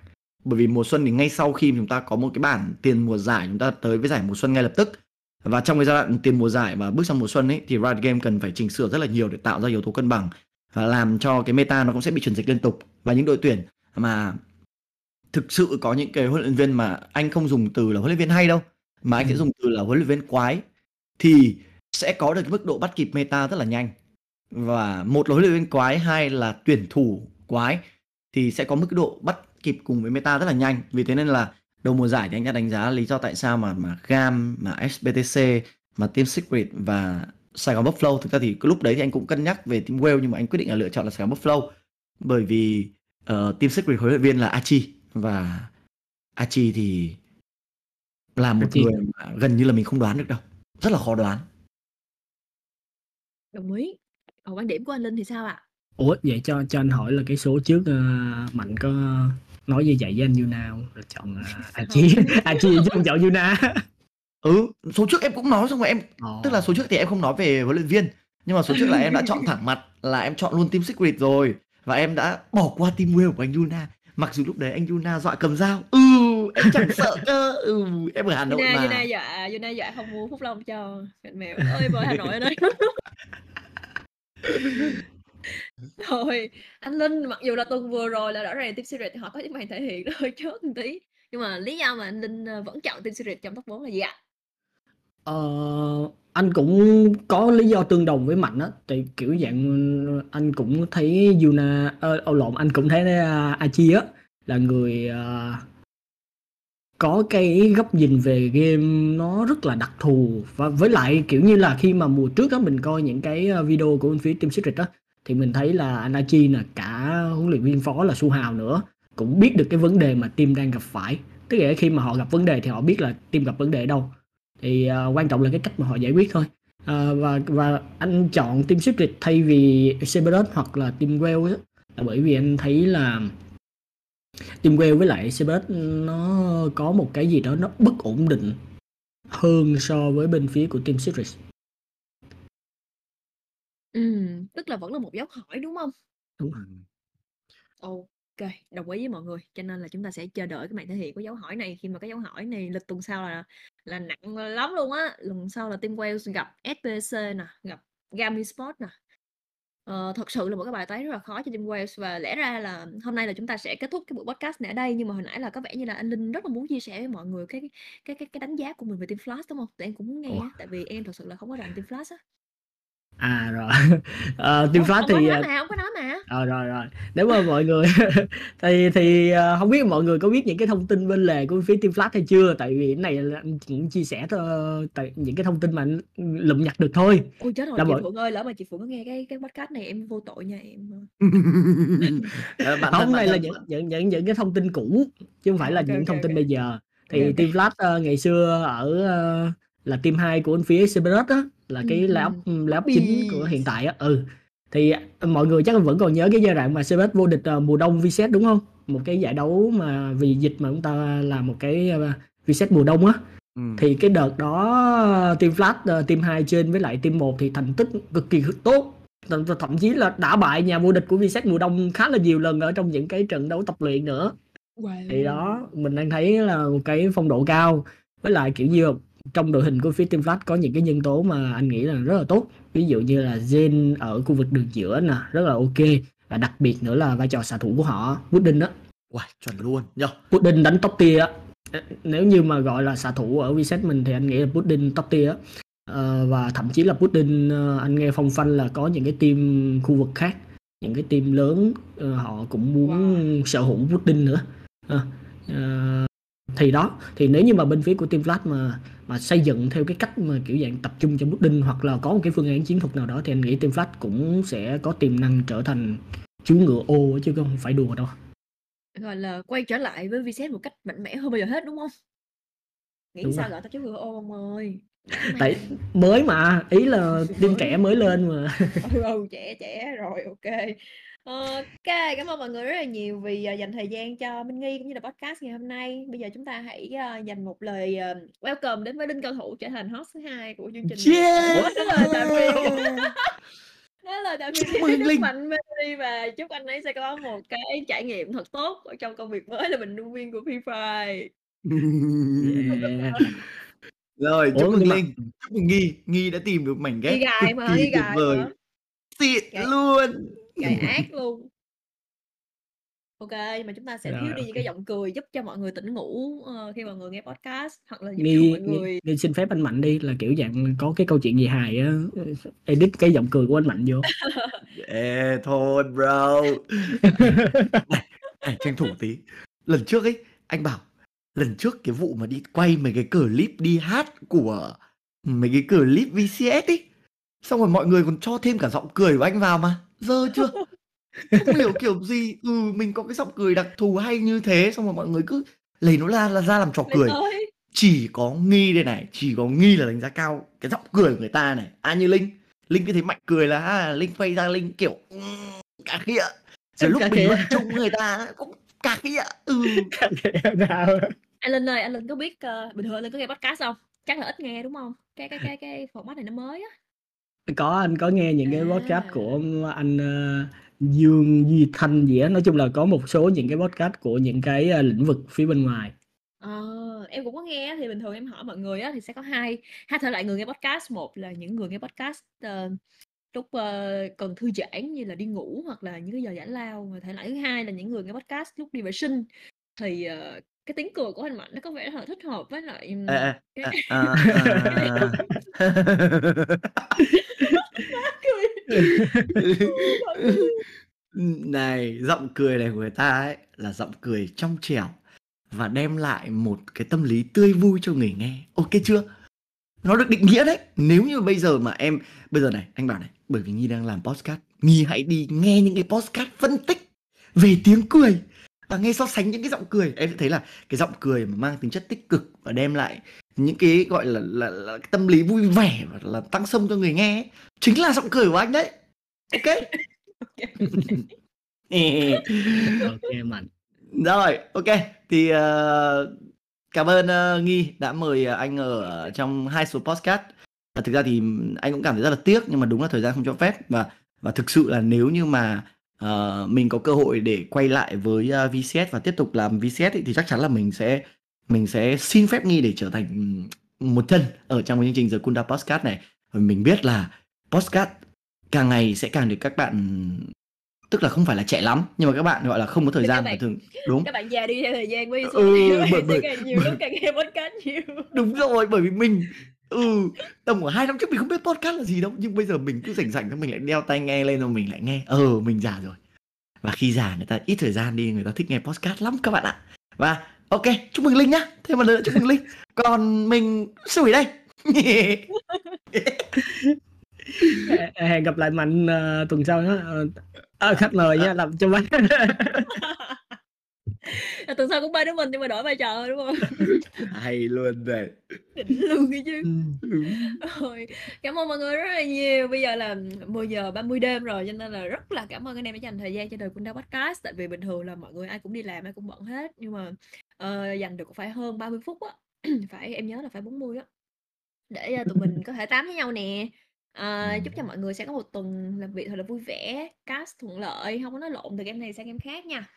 Bởi vì mùa xuân thì ngay sau khi chúng ta có một cái bản tiền mùa giải chúng ta tới với giải mùa xuân ngay lập tức. Và trong cái giai đoạn tiền mùa giải và bước sang mùa xuân ấy thì Riot Game cần phải chỉnh sửa rất là nhiều để tạo ra yếu tố cân bằng và làm cho cái meta nó cũng sẽ bị chuyển dịch liên tục. Và những đội tuyển mà thực sự có những cái huấn luyện viên mà anh không dùng từ là huấn luyện viên hay đâu mà anh sẽ Ừ. dùng từ là huấn luyện viên quái thì sẽ có được mức độ bắt kịp meta rất là nhanh. Và một là huấn luyện viên quái hai là tuyển thủ quái thì sẽ có mức độ bắt kịp cùng với meta rất là nhanh. Vì thế nên là đầu mùa giải thì anh đã đánh giá lý do tại sao mà mà gam mà SBTC mà Team Secret và Sài Gòn Buffalo. Thực ra thì cái lúc đấy thì anh cũng cân nhắc về Team Wales nhưng mà anh quyết định là lựa chọn là Sài Gòn Buffalo. Bởi vì ờ, Team Secret huấn luyện viên là Achi và Achi thì là một Achi. người mà gần như là mình không đoán được đâu rất là khó đoán Đồng ý. Còn quan điểm của anh Linh thì sao ạ? Ủa vậy cho cho anh hỏi là cái số trước ờ, Mạnh có nói như vậy với anh Yuna không? Rồi chọn uh, Achi Achi chứ không chọn Yuna. ừ số trước em cũng nói xong rồi em Ồ. tức là số trước thì em không nói về huấn luyện viên nhưng mà số trước là em đã chọn thẳng mặt là em chọn luôn team secret rồi và em đã bỏ qua team Will của anh Yuna mặc dù lúc đấy anh Yuna dọa cầm dao ừ em chẳng sợ cơ ừ em ở Hà Nội Yuna, mà Yuna dạ, Yuna dạ không mua Phúc Long cho mèo. Ơi bơi Hà Nội đây. Thôi, anh Linh mặc dù là tuần vừa rồi là rõ ràng Team Secret họ có những màn thể hiện hơi chớt một tí. Nhưng mà lý do mà anh Linh ờ, vẫn chọn Team Secret trong top 4 là gì ạ? Ờ, anh cũng có lý do tương đồng với Mạnh á, thì kiểu dạng ờ, anh cũng thấy Yuna, ờ, âu lộn anh cũng thấy ờ, uh, Achi á là người uh, có cái góc nhìn về game nó rất là đặc thù. Và với lại kiểu như là khi mà mùa trước á mình coi những cái video của bên phía Team Secret á thì mình thấy là anh Achi là cả huấn luyện viên phó là Su Hào nữa cũng biết được cái vấn đề mà team đang gặp phải. Tức là khi mà họ gặp vấn đề thì họ biết là team gặp vấn đề ở đâu thì à, quan trọng là cái cách mà họ giải quyết thôi À, và và anh chọn team Secret thay vì Cerberus hoặc là team Wales á là bởi vì anh thấy là Team Well với lại Sebert nó có một cái gì đó nó bất ổn định hơn so với bên phía của Team Series. Ừm, tức là vẫn là một dấu hỏi, đúng hông? Đúng. Ừm. OK, đồng ý với mọi người. Cho nên là chúng ta sẽ chờ đợi cái màn thể hiện của dấu hỏi này, khi mà cái dấu hỏi này lịch tuần sau là là nặng lắm luôn á. Lần sau là Team Wales gặp SBC nè, gặp Gam Esports nè. Ờ, thật sự là một cái bài toán rất là khó cho Team Wales và lẽ ra là hôm nay là chúng ta sẽ kết thúc cái buổi podcast này ở đây, nhưng mà hồi nãy là có vẻ như là anh Linh rất là muốn chia sẻ với mọi người cái cái cái cái đánh giá của mình về Team Flash, đúng hông? Tụi em cũng muốn nghe Ủa? tại vì em thật sự là không có rành Team Flash á. À, rồi. Ờ, Team Flash thì, nói à mà, ông có nói mà. Ờ, rồi, rồi. Nếu mà mọi người thì thì, ờ, hông biết mọi người có biết những cái thông tin bên lề của phía Team Flash hay chưa? Tại vì cái này là anh cũng chia sẻ th tại những cái thông tin mà anh lụm nhặt được thôi. Ôi, chết rồi, Là chị mọi Phượng ơi, lỡ mà chị Phượng có nghe cái cái podcast này em vô tội nha em. Ờ, bản thân này là những những những những cái thông tin cũ, chứ hông phải À, là OK, những OK, thông tin OK. bây giờ. Thì OK. Team Flash, ơ, ngày xưa ở, ơ, là team 2 của bên phía Cerberus á, là cái Ừm, layout ừm. layout chính của hiện tại á. Ừ, thì, ờ, mọi người chắc là vẫn còn nhớ cái giai đoạn mà Cerberus vô địch, ờ, mùa đông VCS, đúng hông? Một cái giải đấu mà vì dịch mà chúng ta làm một cái, ơ, VCS mùa đông á. Ừm. Thì cái đợt đó Team Flash, ờ, team 2 trên với lại team 1 thì thành tích cực kỳ tốt, th th thậm chí là đả bại nhà vô địch của VCS mùa đông khá là nhiều lần ở trong những cái trận đấu tập luyện nữa. Thì đó, Wow! mình đang thấy là một cái phong độ cao, với lại, kiểu như, trong đội hình của phía Team Flash có những cái nhân tố mà anh nghĩ là rất là tốt. Ví dụ như là Jhin ở khu vực đường giữa nè, rất là OK, và đặc biệt nữa là vai trò xạ thủ của họ, Pudding á. Uầy, chuẩn luôn nhỉ? Pudding đánh top tier á. Nếu như mà gọi là xạ thủ ở VCS mình thì anh nghĩ là Pudding top tier á. Ờ, và thậm chí là Pudding, ơ, anh nghe phong phanh là có những cái team khu vực khác, những cái team lớn, ờ, họ cũng muốn Wow! sở hữu Pudding nữa. Ờ, ờ, thì đó, thì nếu như mà bên phía của Team Flash mà mà xây dựng theo cái cách mà, kiểu dạng, tập trung cho Pudding hoặc là có một cái phương án chiến thuật nào đó thì anh nghĩ Team Flash cũng sẽ có tiềm năng trở thành chú ngựa ô chứ không phải đùa đâu. Gọi là, quay trở lại với VCS một cách mạnh mẽ hơn bao giờ hết, đúng hông? Nghĩ Đúng sao rồi. gọi tao chú ngựa ô ông ơi, Tại mới mà, ý là team trẻ mới lên mà. Ừ, ừ, trẻ, trẻ, rồi, OK. OK, cảm ơn mọi người rất là nhiều vì, ờ, dành thời gian cho Minh Nghi cũng như là podcast ngày hôm nay. Bây giờ chúng ta hãy, ơ, dành một lời, ờ, welcome đến với Đinh Cao Thủ trở thành host thứ 2 của chương trình này. Ủa, Yeah! nói lời tạm biệt nói lời tạm biệt Chúc mừng Linh! mạnh mẽ đi và chúc anh ấy sẽ có một cái trải nghiệm thật tốt ở trong công việc mới là bình luận viên của Free Fire. Yeah. Rồi, chúc mừng Linh, chúc mừng Nghi, Nghi đã tìm được mảnh Nghi ghép cực gài mà, kỳ nghi tuyệt gài vời. mà. Xịn luôn! Gài ác luôn. OK, nhưng mà chúng ta sẽ thiếu Rồi, đi OK. những cái giọng cười giúp cho mọi người tỉnh ngủ, ờ, khi mọi người nghe podcast hoặc là giúp cho Nghi mọi người Nghi xin phép anh Mạnh đi, là, kiểu dạng, có cái câu chuyện gì hài á, ơ, edit cái giọng cười của anh Mạnh vô. Yeah, thôi bro. Này, này, tranh thủ tí. Lần trước ấy, anh bảo lần trước cái vụ mà đi quay mấy cái clip đi hát của mấy cái clip VCS ấy, xong rồi mọi người còn cho thêm cả giọng cười của anh vào mà, dơ chưa? Không hiểu kiểu gì, ừ, mình có cái giọng cười đặc thù hay như thế, xong rồi mọi người cứ lấy nó ra là ra làm trò cười. Chỉ có Nghi đây này, chỉ có Nghi là đánh giá cao cái giọng cười của người ta này. À như Linh, Linh cứ thấy Mạnh cười là à, Linh quay ra Linh kiểu cà khịa. Rồi lúc bình luận chung người ta cũng cà khịa. Ừ. Khịa nào? Anh Linh ơi, anh Linh có biết, ờ, bình thường anh Linh có nghe podcast hông? Chắc là ít nghe, đúng hông? Cái cái cái cái format này nó mới á. Có, anh có nghe những cái podcast À. của anh, ơ, Dương Duy Thanh gì á, nói chung là có một số những cái podcast của những cái, a, lĩnh vực phía bên ngoài. Ờ, em cũng có nghe á, thì bình thường em hỏi mọi người á thì sẽ có hai hai thể loại người nghe podcast. Một là những người nghe podcast, ờ, lúc, ơ, cần thư giãn như là đi ngủ hoặc là những cái giờ giải lao. Và thể loại thứ hai là những người nghe podcast lúc đi vệ sinh. Thì, ờ, cái tiếng cười của anh Mạnh nó có vẻ rất là thích hợp với lại, ừm, Ê, ê, cái à, à, à. Má cười. Ừ, mọi người. Này, giọng cười này của người ta ấy là giọng cười trong trẻo và đem lại một cái tâm lý tươi vui cho người nghe. OK chưa? Nó được định nghĩa đấy. Nếu như bây giờ mà em bây giờ này, anh bảo này, bởi vì Nhi đang làm podcast, Nhi hãy đi nghe những cái podcast phân tích về tiếng cười và nghe so sánh những cái giọng cười, em sẽ thấy là cái giọng cười mà mang tính chất tích cực và đem lại những cái gọi là là, là cái tâm lý vui vẻ và là tăng xông cho người nghe ấy, chính là giọng cười của anh đấy. OK. OK. Mạnh. Rồi, ok. Thì ờ, cảm ơn ờ, Nghi đã mời anh ở trong hai số podcast. Và thực ra thì anh cũng cảm thấy rất là tiếc nhưng mà đúng là thời gian không cho phép và và thực sự là nếu như mà ờ, mình có cơ hội để quay lại với ờ, VCS và tiếp tục làm VCS ấy, thì chắc chắn là mình sẽ mình sẽ xin phép Nghi để trở thành một chân ở trong cái chương trình The Kunda Podcast này. Và mình biết là podcast càng ngày sẽ càng được các bạn tức là không phải là trẻ lắm nhưng mà các bạn gọi là không có thời gian bạn- và thường đúng. các bạn già đi theo thời gian với Ừ, bởi- bởi- càng nhiều lúc càng nghe podcast nhiều. Đúng rồi bởi vì mình ừ tầm khoảng hai năm trước mình không biết podcast là gì đâu nhưng bây giờ mình cứ rảnh rảnh thôi mình lại đeo tai nghe lên rồi mình lại nghe. Ờ mình già rồi. Và khi già người ta ít thời gian đi người ta thích nghe podcast lắm các bạn ạ. Và ok chúc mừng linh nhá. Thêm một lần nữa chúc mừng linh. Còn mình sủi đây? Hẹn gặp lại mạnh ờ, tuần sau nhé à, khách mời nha làm cho bác À, tuần sau cũng ba đứa mình nhưng mà đổi vai trò thôi đúng không? Hay luôn rồi đỉnh luôn cái chứ. Ừ. Rồi, cảm ơn mọi người rất là nhiều. Bây giờ là 10 giờ 30 đêm rồi cho nên là rất là cảm ơn anh em đã dành thời gian cho đời Kunda Podcast. Tại vì bình thường là mọi người ai cũng đi làm ai cũng bận hết. Nhưng mà ờ, dành được phải hơn 30 phút á. phải em nhớ là phải 40 á. Để ờ, tụi mình có thể tám với nhau nè. À, chúc cho mọi người sẽ có một tuần làm việc thật là vui vẻ, cast thuận lợi, không có nói lộn từ game này sang game khác nha.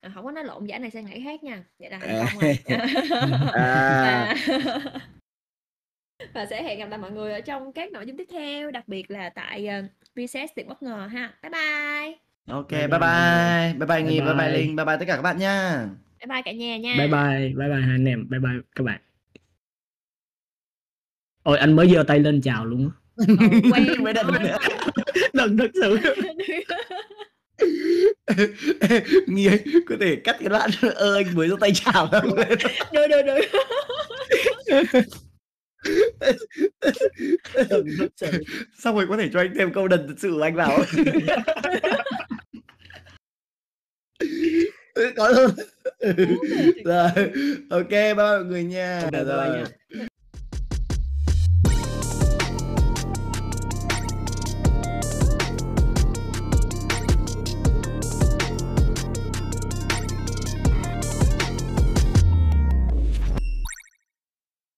À, không có nói lộn giải này sang giải khác nha. Vậy là thành công rồi. À. Và- và sẽ hẹn gặp lại mọi người ở trong các nội dung tiếp theo đặc biệt là tại uh, Recess tiệc bất ngờ ha bye bye ok Bye bye bye bye mọi bye bye nghi Bye bye bye bye. linh bye bye tất cả các bạn nha bye bye cả nhà nha. Bye bye bye bye hai anh em bye bye các bạn. Ôi anh mới giơ tay lên chào luôn á. Quen Mới nữa. đừng thật sự. Nghi ấy có thể cắt cái đoạn ơ anh mới giơ tay chào không lên. Được được được. Xong rồi có thể cho anh thêm câu đần thật sự của anh vào Ừ, có luôn rồi ok bye mọi người nha. Rồi.